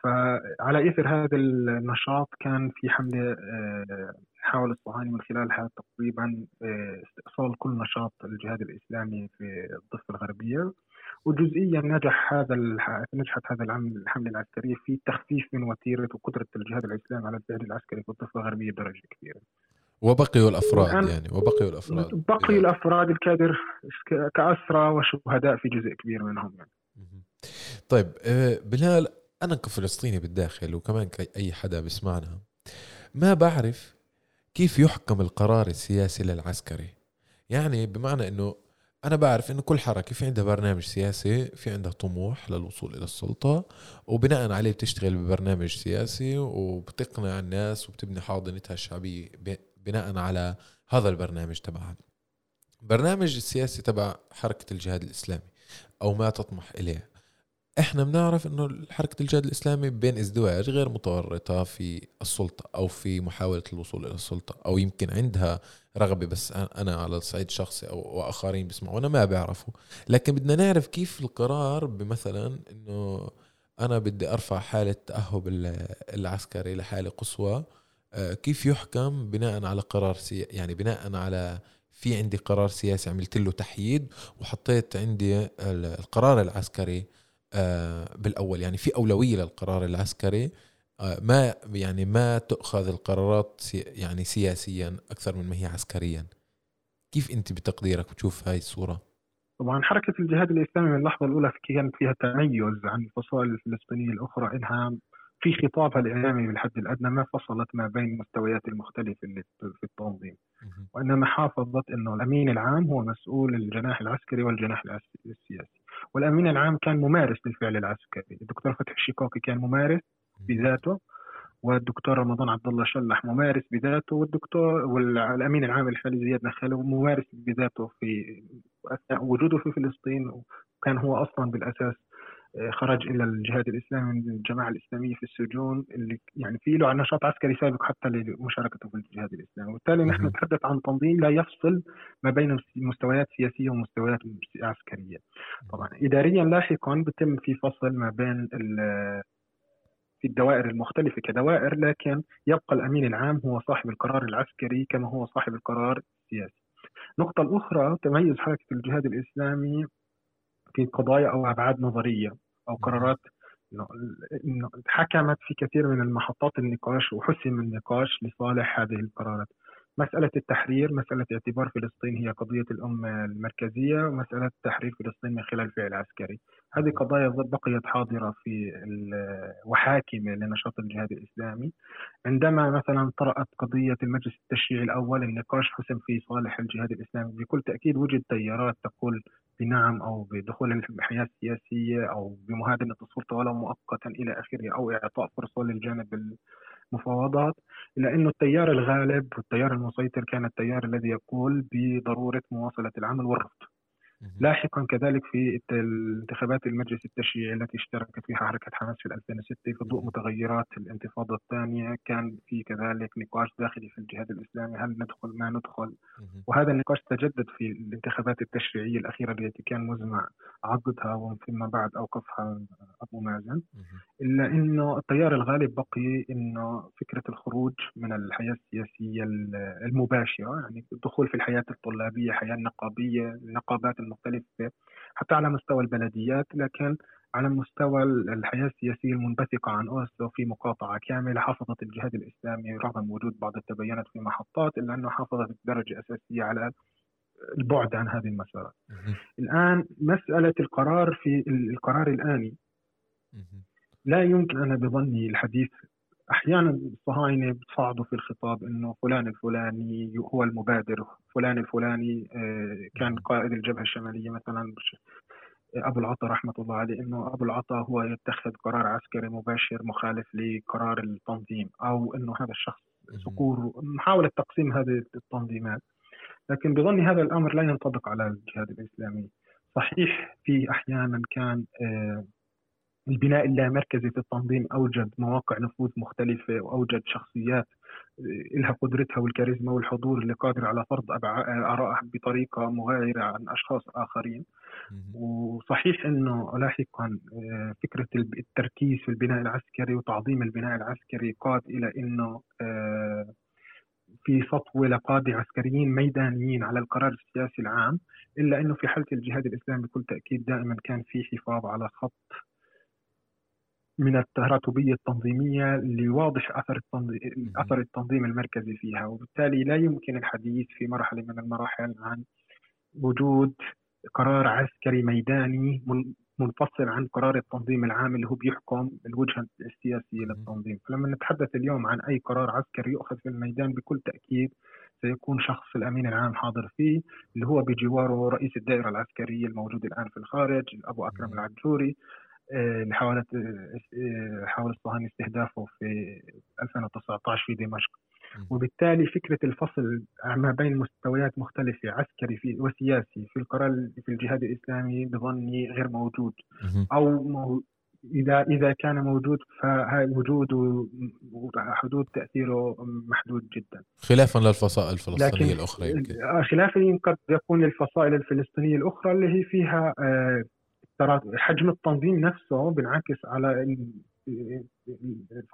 فعلى إثر هذا النشاط كان في حملة آه، حاول الصهاينة من خلالها تقريبا استئصال كل نشاط الجهاد الإسلامي في الضفة الغربية. وجزئيا نجح هذا نجحت هذا الحملة العسكرية في تخفيف من وتيرة وقدرة الجهاد الإسلامي على الفعل العسكري في الضفة الغربية بدرجة كبيرة. وبقيوا الأفراد يعني وبقيوا الأفراد بقي الأفراد الكادر كأسرى وشهداء في جزء كبير منهم يعني. طيب آه، بلال أنا كفلسطيني بالداخل وكمان كاي حدا بيسمعنا ما بعرف كيف يحكم القرار السياسي للعسكري يعني بمعنى إنه أنا بعرف إنه كل حركة في عندها برنامج سياسي في عندها طموح للوصول إلى السلطة وبناء عليه بتشتغل ببرنامج سياسي وبتقنع الناس وبتبني حاضنتها الشعبية بناء على هذا البرنامج تبعها. برنامج السياسي تبع حركة الجهاد الإسلامي أو ما تطمح إليه. إحنا بنعرف إنه حركة الجهاد الإسلامي بين إزدواج غير متورطة في السلطة أو في محاولة الوصول إلى السلطة أو يمكن عندها رغبة بس أنا على الصعيد الشخصي أو وآخرين بيسمعوا أنا ما بيعرفوا لكن بدنا نعرف كيف القرار بمثلا إنه أنا بدي أرفع حالة التاهب العسكري لحالة قصوى آه، كيف يحكم بناء على قرار سي يعني بناء على في عندي قرار سياسي عملت له تحييد وحطيت عندي القرار العسكري بالأول. يعني في أولوية للقرار العسكري آه، ما يعني ما تؤخذ القرارات يعني سياسيا أكثر من ما هي عسكريا. كيف أنت بتقديرك بتشوف هاي الصورة؟ طبعا حركة الجهاد الإسلامي من اللحظة الأولى كانت فيها تميز عن الفصائل الفلسطينية الأخرى إنها في خطابها الإعلامي بالحد الأدنى ما فصلت ما بين المستويات المختلفة اللي في التنظيم. وإنما حافظت أنه الأمين العام هو مسؤول الجناح العسكري والجناح السياسي. والأمين العام كان ممارس للفعل العسكري. الدكتور فتحي الشيكوكي كان ممارس بذاته والدكتور رمضان عبد الله شلح ممارس بذاته والدكتور والأمين العام الحالي زياد نخاله ممارس بذاته في اثناء وجوده في فلسطين وكان هو أصلا بالأساس خرج إلى الجهاد الإسلامي من الجماعة الإسلامية في السجون اللي يعني في له نشاط عسكري سابق حتى لمشاركته في الجهاد الإسلامي، وبالتالي نحن نتحدث عن تنظيم لا يفصل ما بين مستويات سياسية ومستويات عسكرية. طبعا اداريا لاحقا بتم في فصل ما بين في الدوائر المختلفة كدوائر لكن يبقى الأمين العام هو صاحب القرار العسكري كما هو صاحب القرار السياسي. النقطه الاخرى تميز حركة الجهاد الإسلامي في قضايا أو أبعاد نظرية أو قرارات حكمت في كثير من المحطات النقاش وحسم النقاش لصالح هذه القرارات. مسألة التحرير مسألة اعتبار فلسطين هي قضية الأمة المركزية ومسألة تحرير فلسطين من خلال فعل عسكري هذه قضايا بقيت حاضرة في وحاكمة لنشاط الجهاد الإسلامي. عندما مثلا طرأت قضية المجلس التشريعي الأول النقاش حسم في صالح الجهاد الإسلامي بكل تأكيد وجد تيارات تقول بنعم أو بدخول الحياة السياسية أو بمهادنة السلطة ولو مؤقتا إلى آخره أو إعطاء فرصة للجانب المفاوضات. إلا أنه التيار الغالب والتيار المسيطر كان التيار الذي يقول بضرورة مواصلة العمل والرفض. لاحقا كذلك في الانتخابات المجلس التشريعي التي اشتركت فيها حركة حماس في 2006 في ضوء متغيرات الانتفاضة الثانية. كان في كذلك نقاش داخلي في الجهاد الإسلامي. هل ندخل؟ ما ندخل؟ وهذا النقاش تجدد في الانتخابات التشريعية الأخيرة التي كان مزمع عقدها وفيما بعد أوقفها أبو مازن. إلا أنه التيار الغالب بقي أنه فكرة الخروج من الحياة السياسية المباشرة يعني الدخول في الحياة الطلابية الحياة النقابية النقابات المختلفة حتى على مستوى البلديات لكن على مستوى الحياة السياسية المنبثقة عن أوسلو في مقاطعة كاملة حافظت الجهاد الإسلامي رغم وجود بعض التبينات في محطات إلا أنه حافظت بدرجة أساسية على البعد عن هذه المسارات الآن مسألة القرار في القرار الآني. لا يمكن أنا بظني الحديث أحيانا الصهاينة بتصعدوا في الخطاب إنه فلان الفلاني هو المبادر فلان الفلاني آه، كان قائد الجبهة الشمالية مثلا أبو العطا رحمة الله عليه إنه أبو العطا هو يتخذ قرار عسكري مباشر مخالف لقرار التنظيم أو إنه هذا الشخص صقور محاولة تقسيم هذه التنظيمات. لكن بظني هذا الأمر لا ينطبق على الجهاد الإسلامي. صحيح في أحيانا كان آه، البناء اللامركزي في التنظيم أوجد مواقع نفوذ مختلفة وأوجد شخصيات آه، لها قدرتها والكاريزما والحضور اللي قادر على فرض آرائها بطريقة مغايرة عن أشخاص آخرين. وصحيح إنه لاحقا آه، فكرة التركيز في البناء العسكري وتعظيم البناء العسكري قاد إلى إنه آه، في سطوة لقادة عسكريين ميدانيين على القرار السياسي العام إلا إنه في حالة الجهاد الإسلامي بكل تأكيد دائما كان في حفاظ على خط من التراتبية التنظيمية لواضح أثر التنظيم, أثر التنظيم المركزي فيها وبالتالي لا يمكن الحديث في مرحلة من المراحل عن وجود قرار عسكري ميداني منفصل عن قرار التنظيم العام اللي هو بيحكم الوجهة السياسية للتنظيم. فلما نتحدث اليوم عن أي قرار عسكري يؤخذ في الميدان بكل تأكيد سيكون شخص الأمين العام حاضر فيه اللي هو بجواره رئيس الدائرة العسكرية الموجود الآن في الخارج أبو أكرم العجوري اللي حاولت حاول الصهاينة استهدافه في 2019 في دمشق. وبالتالي فكرة الفصل ما بين مستويات مختلفة عسكري في وسياسي في القرار في الجهاد الإسلامي بظني غير موجود. أو إذا إذا كان موجود فوجوده وحدود تأثيره محدود جدا. خلافا للفصائل الفلسطينية الأخرى يمكن. آه، خلافا قد يكون الفصائل الفلسطينية الأخرى اللي هي فيها آه، حجم التنظيم نفسه بينعكس على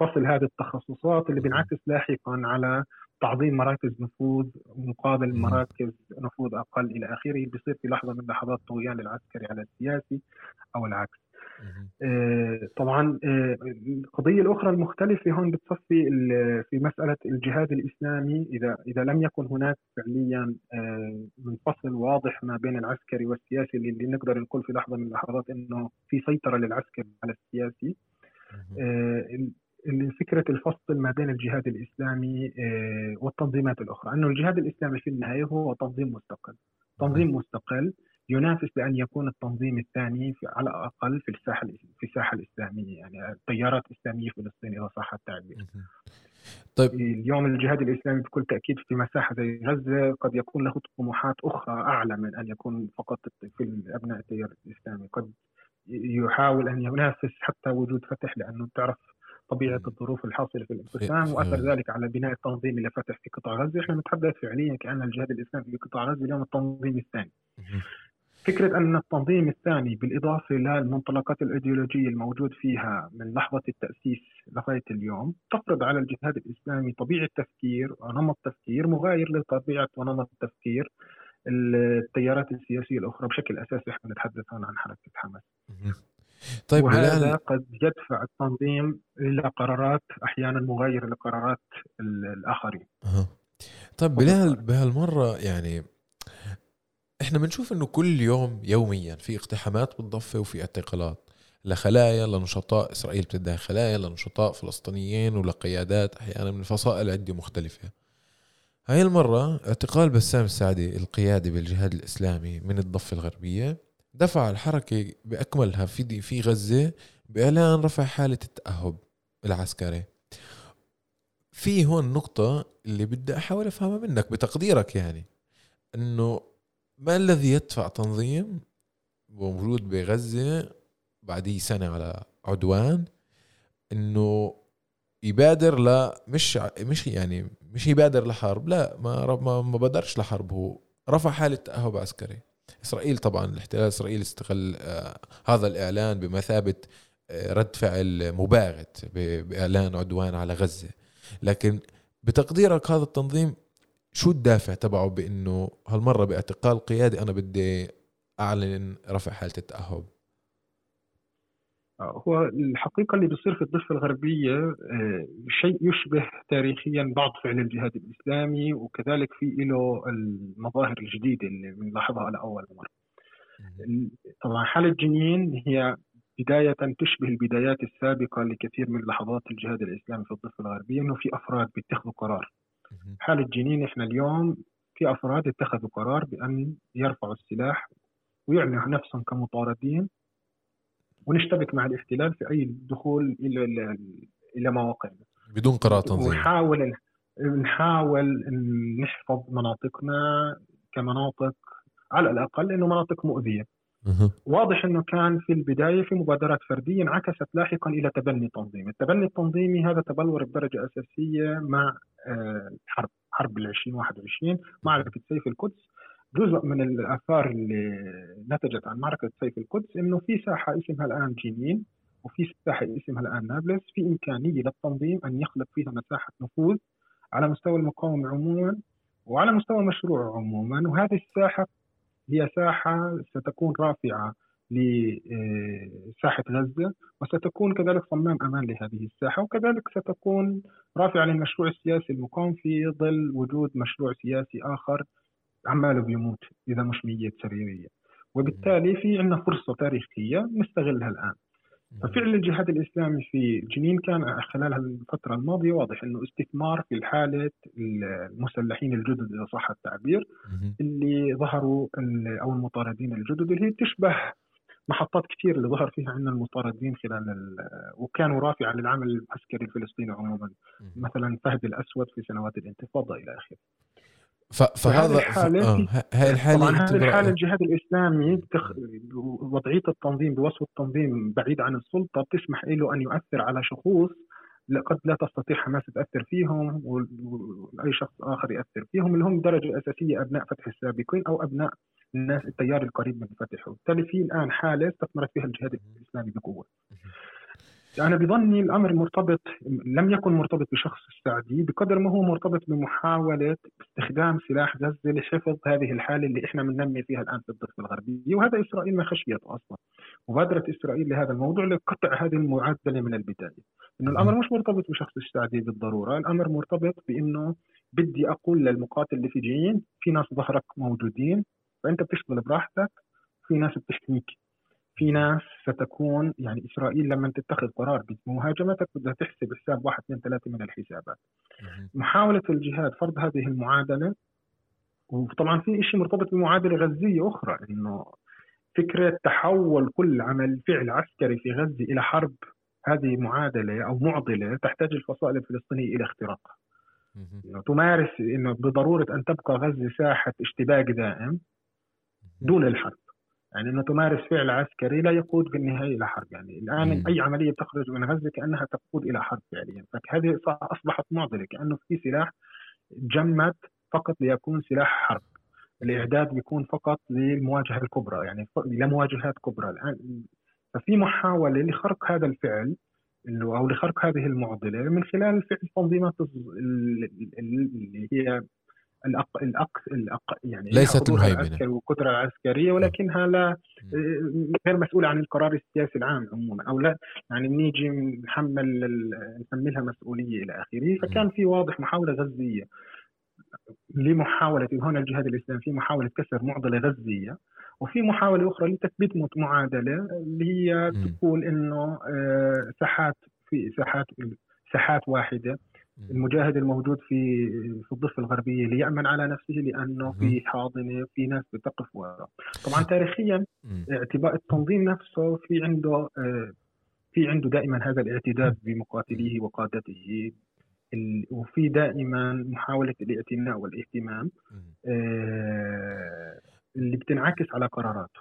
فصل هذه التخصصات اللي بينعكس لاحقا على تعظيم مراكز نفوذ مقابل مراكز نفوذ أقل إلى آخره. بيصير في لحظة من لحظات طغيان العسكري على السياسي أو العكس. طبعا آه، القضية الأخرى المختلفة هون بتصفي في مسألة الجهاد الإسلامي. إذا إذا لم يكن هناك فعليا آه، منفصل واضح ما بين العسكري والسياسي اللي نقدر نقول في لحظة من اللحظات إنه في سيطرة للعسكري على السياسي. فكرة الفصل ما بين الجهاد الإسلامي والتنظيمات الأخرى. أنه الجهاد الإسلامي في النهاية هو تنظيم مستقل. تنظيم مستقل. ينافس بان يكون التنظيم الثاني في على الأقل في الساحة في الساحة الإسلامية يعني تيارات اسلاميه فلسطين إذا صح التعبير. طيب. اليوم الجهاد الإسلامي بكل تأكيد في مساحة زي غزة قد يكون له طموحات أخرى أعلى من أن يكون فقط في أبناء التيار الإسلامي، قد يحاول أن ينافس حتى وجود فتح لأنه تعرف طبيعة الظروف الحاصلة في الانقسام وأثر ذلك على بناء التنظيم اللي فتح في قطاع غزة، إحنا نتحدث فعليا كأن الجهاد الإسلامي في قطاع غزة اليوم التنظيم الثاني. فكرة أن التنظيم الثاني بالإضافة للمنطلقات الأيديولوجية الموجود فيها من لحظة التأسيس لغاية اليوم تفرض على الجهاد الإسلامي طبيعة تفكير ونمط تفكير مغاير لطبيعة ونمط تفكير التيارات السياسية الأخرى بشكل أساسي. إحنا نتحدث هنا عن حركة حماس. طيب وهذا قد يدفع التنظيم إلى قرارات أحيانا مغايرة لقرارات الآخرين. طيب بلال بهالمرة يعني إحنا بنشوف إنه كل يوم يوميا في اقتحامات بالضفه وفي اعتقالات. لخلايا لنشطاء إسرائيل بتدعي خلايا لنشطاء فلسطينيين ولقيادات أحيانا من فصائل عدة مختلفة. هاي المرة اعتقال بسام السعدي القيادي بالجهاد الإسلامي من الضفة الغربية دفع الحركة بأكملها في في غزة بإعلان رفع حالة التأهب العسكري. في هون نقطة اللي بدي أحاول أفهمها منك بتقديرك يعني إنه ما الذي يدفع تنظيم موجود بغزة بعديه سنة على عدوان إنه يبادر ل مش مش يعني مش يبادر لحرب لا ما ما, ما بدرش لحرب هو رفع حالة تأهب عسكري إسرائيل طبعا الاحتلال الاسرائيلي استغل آه هذا الإعلان بمثابة آه رد فعل مباغت بإعلان عدوان على غزة. لكن بتقديرك هذا التنظيم شو الدافع تبعه بإنه هالمرة باعتقال قيادي أنا بدي أعلن رفع حالة التأهب؟ هو الحقيقة اللي بيصير في الضفة الغربية آه، شيء يشبه تاريخيا بعض فعل الجهاد الإسلامي وكذلك في له المظاهر الجديدة اللي بنلاحظها لاول مرة. طبعا حالة جنين هي بداية تشبه البدايات السابقة لكثير من لحظات الجهاد الإسلامي في الضفة الغربية إنه في أفراد بيتخذوا قرار. حالة جنين إحنا اليوم في أفراد اتخذوا قرار بأن يرفعوا السلاح ويعلنوا نفسهم كمطاردين ونشتبك مع الاحتلال في أي دخول إلى إلى مواقعنا بدون قرار تنظيم ونحاول نحاول نحفظ مناطقنا كمناطق على الأقل إنه مناطق مؤذية. واضح إنه كان في البداية في مبادرات فردية انعكست لاحقا إلى تبني تنظيمي، التبني التنظيمي هذا تبلور بدرجة أساسية مع الحرب آه، حرب ال 2021 معركة سيف القدس. جزء من الآثار اللي نتجت عن معركة سيف القدس إنه في ساحة اسمها الآن جنين وفي ساحة اسمها الآن نابلس في إمكانية للتنظيم أن يخلق فيها مساحة نفوذ على مستوى المقاومة عموما وعلى مستوى المشروع عموما. وهذه الساحة هي ساحة ستكون رافعة لساحة غزة وستكون كذلك صمام أمان لهذه الساحة وكذلك ستكون رافعة للمشروع السياسي المقام في ظل وجود مشروع سياسي آخر عماله بيموت إذا مش مية سريرية. وبالتالي في عندنا فرصة تاريخية نستغلها الآن. ففعل الجهاد الإسلامي في جنين كان خلال الفترة الماضية واضح إنه استثمار في حالة المسلحين الجدد إذا صح التعبير اللي ظهروا أو المطاردين الجدد اللي هي تشبه محطات كثير اللي ظهر فيها عندنا المطاردين خلال وكانوا رافعة للعمل العسكري الفلسطيني عموما. مثلا فهد الأسود في سنوات الانتفاضة إلى آخره. فهذا آه هاي الحالة طبعا هذه الحالة الجهاد الإسلامي بتخ... وضعية التنظيم بوصف التنظيم بعيد عن السلطة بتسمح له أن يؤثر على شخوص قد لا تستطيع حماس تأثر فيهم وأي شخص آخر يأثر فيهم اللي هم درجة أساسية أبناء فتح السابقين أو أبناء الناس التيار القريب من فتح وبالتالي في الآن حالة استثمرت فيها الجهاد الإسلامي بقوة. أنا بظني الأمر مرتبط لم يكن مرتبط بشخص السعدي بقدر ما هو مرتبط بمحاولة استخدام سلاح غزة لحفظ هذه الحالة اللي إحنا بننمي فيها الآن في الضفة الغربية وهذا إسرائيل ما خشيته أصلا. مبادرة إسرائيل لهذا الموضوع لقطع هذه المعادلة من البداية. إنه الأمر مش مرتبط بشخص السعدي بالضرورة الأمر مرتبط بإنه بدي أقول للمقاتل اللي في جايين في ناس ظهرك موجودين فأنت بتشتغل براحتك في ناس بتحميك في ناس ستكون يعني إسرائيل لما تتخذ قرار بمهاجمتك بدها تحسب حساب واحد اثنين ثلاثة من الحسابات. محاولة الجهاد فرض هذه المعادلة وطبعا في شيء مرتبط بمعادلة غزية أخرى إنه فكرة تحول كل عمل فعل عسكري في غزة إلى حرب هذه معادلة أو معضلة تحتاج الفصائل الفلسطينية إلى اختراقها. إنه تمارس إنه بضرورة أن تبقى غزة ساحة اشتباك دائم دون الحرب. يعني إنه تمارس فعل عسكري لا يقود بالنهاية إلى حرب. يعني الآن م. أي عملية تخرج من غزة كأنها تقود إلى حرب فعليا. فهذه أصبحت معضلة كأنه في سلاح جمد فقط ليكون سلاح حرب. الإعداد بيكون فقط للمواجهة الكبرى يعني لمواجهات كبرى. الآن ففي محاولة لخرق هذا الفعل أو لخرق هذه المعضلة من خلال فعل تنظيمات اللي هي الأق... الأق... الأق... يعني ليست مهيمنة. والقدره العسكرية ولكنها لا غير مسؤوله عن القرار السياسي العام عموما أو لا. يعني بنيجي نحمل نحملها مسؤولية إلى آخره. فكان في واضح محاولة غزية لمحاولة هنا الجهاد الإسلامي في محاولة كسر معضلة غزية وفي محاولة أخرى لتثبيت معادلة اللي هي تقول إنه آه، ساحات في ساحات ساحات واحدة المجاهد الموجود في في الضفة الغربية ليأمن على نفسه لأنه في حاضنة في ناس بتقف وراه. طبعا تاريخيا اعتباء التنظيم نفسه في عنده آه، في عنده دائما هذا الاعتداد بمقاتليه وقادته وفي دائما محاولة الاعتناء والاهتمام آه، اللي بتنعكس على قراراته.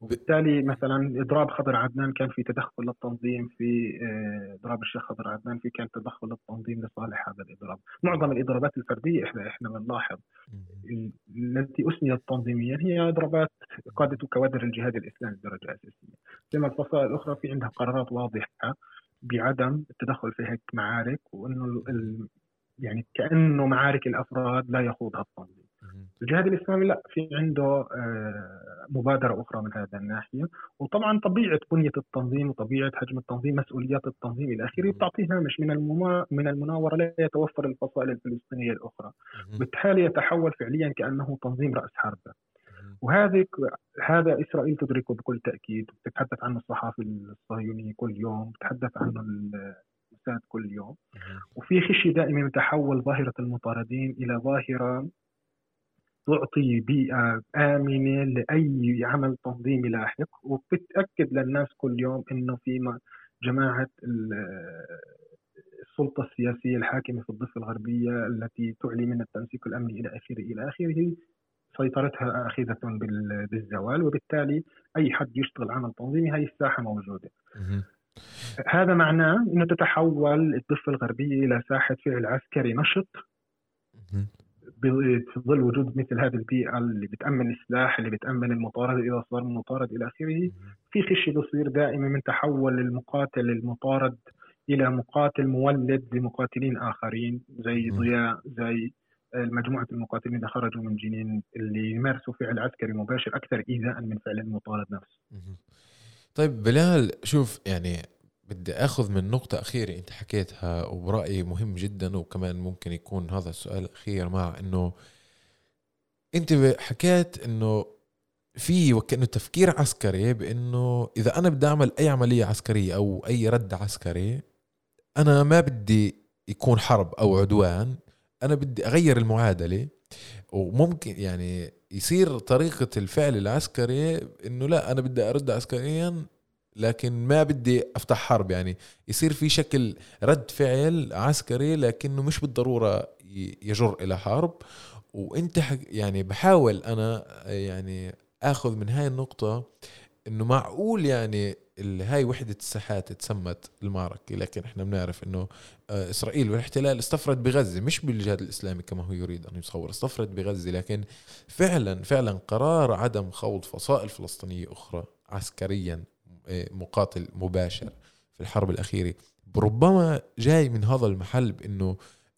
وبالتالي مثلا إضراب خضر عدنان كان في تدخل للتنظيم في آه، إضراب الشيخ خضر عدنان في كان تدخل للتنظيم لصالح هذا الإضراب. معظم الإضرابات الفردية إحنا إحنا بنلاحظ التي اسميت تنظيميا هي إضرابات قادة كوادر الجهاد الإسلامي بدرجه أساسية. بينما الفصائل الاخرى في عندها قرارات واضحة بعدم التدخل في هيك معارك وإنه يعني كأنه معارك الأفراد لا يخوضها التنظيم. الجهاد الإسلامي لا في عنده آه، مبادرة أخرى من هذا الناحية. وطبعا طبيعة بنية التنظيم وطبيعة حجم التنظيم مسؤوليات التنظيم إلى آخره بتعطيه هامش من المما من المناورة لا يتوفر الفصائل الفلسطينية الأخرى. بالتالي يتحول فعليا كأنه تنظيم رأس حربة. وهذا هذا إسرائيل تدركه بكل تأكيد. تتحدث عنه الصحافه الصهيونيه كل يوم تتحدث عنه الموساد كل يوم. وفي خشيه دائما من تحول ظاهرة المطاردين إلى ظاهرة تعطي بيئة آمنة لأي عمل تنظيمي لاحق وبتأكد للناس كل يوم إنه في جماعة السلطة السياسية الحاكمة في الضفة الغربية التي تعلي من التنسيق الأمني إلى آخره إلى آخره سيطرتها آخذة بالزوال وبالتالي أي حد يشتغل عمل تنظيمي هاي الساحة موجودة. هذا معناه أنه تتحول الضفة الغربية إلى ساحة فعل عسكري نشط. في ظل وجود مثل هذه البيئة اللي بتأمن السلاح اللي بتأمن المطارد اذا صار مطارد إلى آخره. في خشيه بصير دائما من تحول المقاتل المطارد إلى مقاتل مولد لمقاتلين آخرين زي ضياء زي مجموعه المقاتلين اللي خرجوا من جنين اللي يمارسوا فعل عسكري مباشر أكثر إيذاء من فعل المطارد نفسه. طيب بلال شوف يعني بدي آخذ من نقطة أخيرة أنت حكيتها وبرأيي مهم جدا وكمان ممكن يكون هذا السؤال الأخير مع إنه أنت حكيت إنه في وكأنه تفكير عسكري بإنه إذا أنا بدي أعمل أي عملية عسكرية أو أي رد عسكري أنا ما بدي يكون حرب أو عدوان أنا بدي أغير المعادلة. وممكن يعني يصير طريقة الفعل العسكري إنه لا أنا بدي أرد عسكريا لكن ما بدي أفتح حرب يعني. يصير في شكل رد فعل عسكري لكنه مش بالضرورة يجر إلى حرب. وإنت يعني بحاول أنا يعني آخذ من هاي النقطة إنه معقول يعني هاي وحدة الساحات تسمت المعركة. لكن إحنا بنعرف إنه آه، إسرائيل والاحتلال استفرد بغزة مش بالجهاد الإسلامي كما هو يريد أن يصور استفرد بغزة. لكن فعلا فعلا قرار عدم خوض فصائل فلسطينية أخرى عسكريا مقاتل مباشر في الحرب الأخيرة. ربما جاي من هذا المحل بانه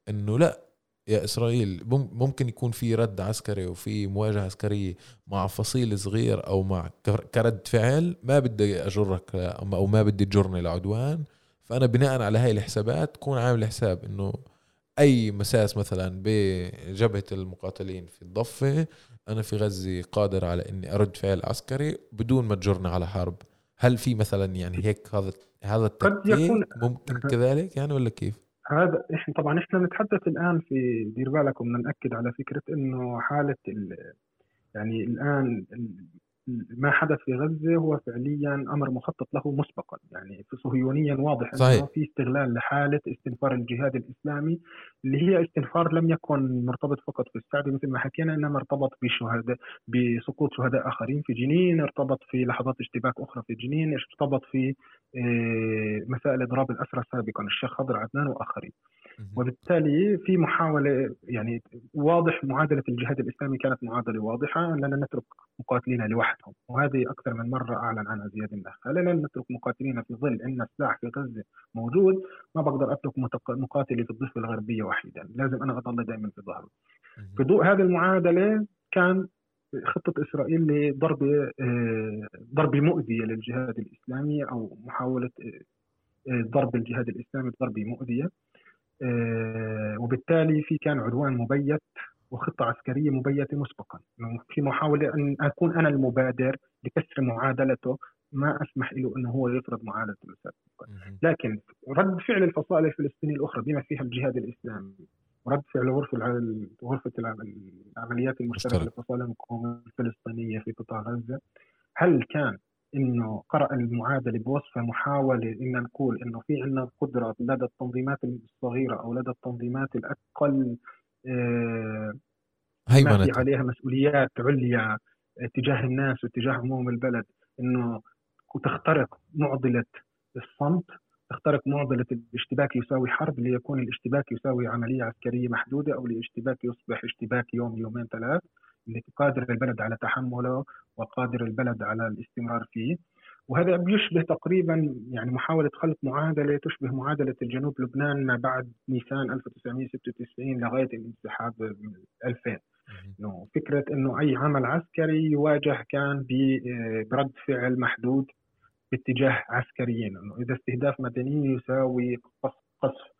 إنه لا يا إسرائيل ممكن يكون في رد عسكري وفي مواجهة عسكرية مع فصيل صغير أو مع كرد فعل ما بدي أجرك أو ما بدي تجرني لعدوان. فأنا بناء على هاي الحسابات كون عامل حساب إنه أي مساس مثلا بجبهة المقاتلين في الضفة أنا في غزة قادر على إني أرد فعل عسكري بدون ما تجرني على حرب. هل في مثلا يعني هيك هذا هذا التكتيك ممكن كذلك يعني ولا كيف؟ هذا إحنا طبعا إحنا نتحدث الآن في دير بالك وبدنا ناكد على فكرة إنه حالة يعني الآن ما حدث في غزة هو فعليا أمر مخطط له مسبقا. يعني صهيونيا واضح صحيح. انه في استغلال لحالة استنفار الجهاد الإسلامي اللي هي استنفار لم يكن مرتبط فقط في السعوديه مثل ما حكينا إنما ارتبط بشهداء بسقوط شهداء آخرين في جنين ارتبط في لحظات اشتباك أخرى في جنين ارتبط في آه، مسائل اضراب الأسرى سابقا الشيخ خضر عدنان وآخرين. وبالتالي في محاولة يعني واضح معادلة الجهاد الإسلامي كانت معادلة واضحة أننا نترك مقاتلين لوحدهم وهذه أكثر من مرة أعلن عنها زياد النخل لن نترك مقاتلين في ظل أن السلاح في غزة موجود ما بقدر أترك مقاتلي في الضفة الغربية وحيدا. لازم أنا أظل دائما في ظهره. في ضوء هذه المعادلة كان خطة إسرائيل لضرب آه، ضرب مؤذية للجهاد الإسلامي أو محاولة آه، ضرب الجهاد الإسلامي بضربة مؤذية. آه، وبالتالي في كان عدوان مبيت وخطة عسكرية مبيتة مسبقا. في محاولة أن أكون أنا المبادر لكسر معادلته ما أسمح له أنه هو يفرض معادلته لكن رد فعل الفصائل الفلسطينية الأخرى بما فيها الجهاد الإسلامي ورد فعل غرفة غرفة العمليات المشتركة للفصائل المقاومة الفلسطينية في قطاع غزة. هل كان إنه قرأ المعادلة بوصفه محاولة إن نقول إنه في عندنا قدره لدى التنظيمات الصغيرة أو لدى التنظيمات الأقل آه ما في عليها مسؤوليات عليا تجاه الناس وتجاه عموم البلد. إنه تخترق معضلة الصمت تخترق معضلة الاشتباك يساوي حرب ليكون الاشتباك يساوي عملية عسكرية محدودة أو الاشتباك يصبح اشتباك يوم يومين ثلاث. اللي قادر البلد على تحمله وقادر البلد على الاستمرار فيه. وهذا بيشبه تقريبا يعني محاولة خلق معادلة تشبه معادلة الجنوب لبنان ما بعد نيسان 1996 لغاية الانسحاب 2000 انه فكرة إنه أي عمل عسكري يواجه كان برد فعل محدود باتجاه عسكريين. انه إذا استهداف مدني يساوي قصف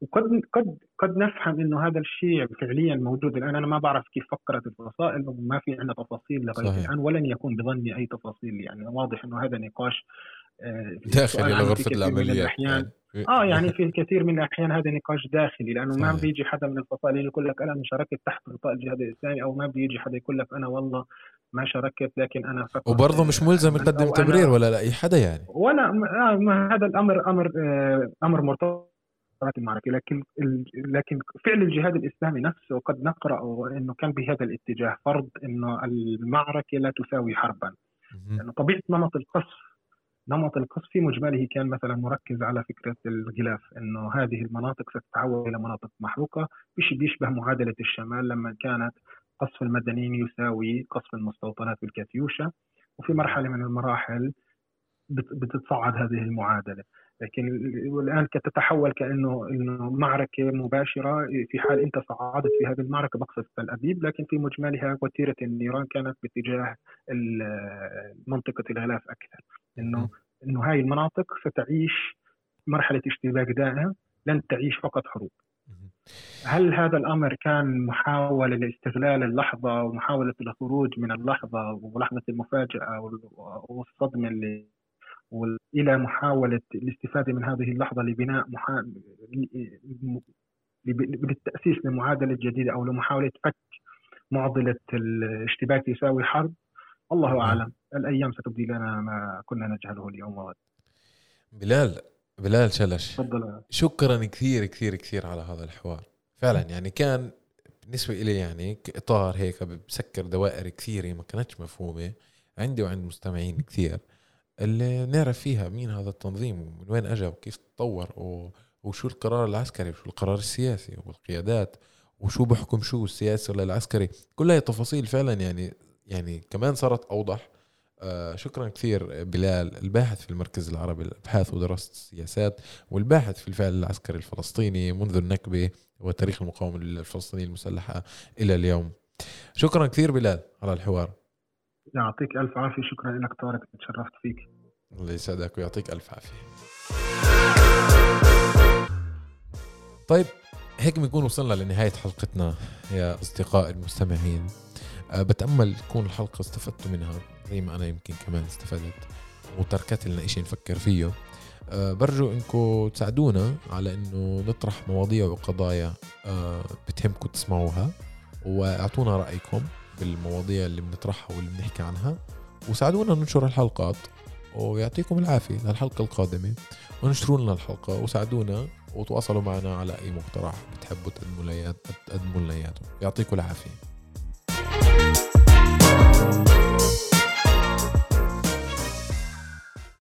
وقد قد قد نفهم إنه هذا الشيء فعليا موجود الآن. أنا ما بعرف كيف فكرت الفصائل وما في عندنا تفاصيل لغاية الآن ولن يكون بظني أي تفاصيل. يعني واضح إنه هذا نقاش آه، داخلي لغرفة العمليات. يعني. آه. يعني في الكثير من الأحيان هذا نقاش داخلي لأنه صحيح. ما بيجي حدا من الفصائل يقول لك أنا شاركت تحت غطاء الجهاد الإسلامي أو ما بيجي حدا يقول لك أنا والله ما شاركت لكن أنا فقط وبرضه مش ملزم يقدم تبرير ولا لأي حدا يعني. ولا آه هذا الأمر أمر آه أمر مرتبط المعركه لكن لكن فعل الجهاد الإسلامي نفسه قد نقرأ إنه كان بهذا الاتجاه فرض إنه المعركة لا تساوي حربا. لأنه طبيعة نمط القصف نمط القصف في مجمله كان مثلا مركز على فكرة الغلاف إنه هذه المناطق ستتحول إلى مناطق محروقة بيشبه معادلة الشمال لما كانت قصف المدنيين يساوي قصف المستوطنات بالكاتيوشا وفي مرحلة من المراحل بتتصعد هذه المعادلة. لكن الان تتحول كأنه إنه معركة مباشرة. في حال أنت صعدت في هذه المعركة بقصف تل أبيب لكن في مجملها وتيرة النيران كانت باتجاه منطقه الغلاف أكثر. إنه إنه هاي المناطق ستعيش مرحلة اشتباك دائم لن تعيش فقط حروب. هل هذا الأمر كان محاولة لاستغلال اللحظة ومحاولة الخروج من اللحظة ولحظة المفاجأة والصدمة اللي وإلى محاولة الاستفادة من هذه اللحظة لبناء محا... للتأسيس لمعادلة جديدة أو لمحاولة فك معضلة الاشتباك يساوي حرب. الله أعلم. الأيام ستبدي لنا ما كنا نجهله اليوم. وغد بلال بلال شلش. تفضل. شكرا كثير كثير كثير على هذا الحوار. فعلا يعني كان بالنسبة إلي يعني كإطار هيك بسكر دوائر كثيرة ما كانتش مفهومة. عندي وعند مستمعين كثير. اللي نعرف فيها مين هذا التنظيم ومن وين اجى وكيف تطور وشو القرار العسكري وشو القرار السياسي والقيادات وشو بحكم شو السياسي ولا العسكري. كلها تفاصيل فعلا يعني يعني كمان صارت أوضح. آه شكرا كثير بلال الباحث في المركز العربي للأبحاث ودراسة السياسات والباحث في الفعل العسكري الفلسطيني منذ النكبة وتاريخ المقاومة الفلسطينيه المسلحة إلى اليوم. شكرا كثير بلال على الحوار. يعطيك ألف عافية. شكرا لك طارق. تشرفت فيك. الله يسعدك ويعطيك ألف عافية. طيب هيك بنكون وصلنا لنهاية حلقتنا يا أصدقاء المستمعين. أه بتأمل تكون الحلقة استفدتوا منها زي ما أنا يمكن كمان استفدت وتركت لنا إشي نفكر فيه. أه برجو انكم تساعدونا على إنه نطرح مواضيع وقضايا أه بتهمكم تسمعوها وأعطونا رأيكم. بالمواضيع اللي بنطرحها واللي بنحكي عنها. وساعدونا ننشر الحلقات ويعطيكم العافية للحلقة القادمة. ونشروا لنا الحلقة وساعدونا وتواصلوا معنا على أي مقترح بتحبوا تقدموا لنا يعطيكم العافية.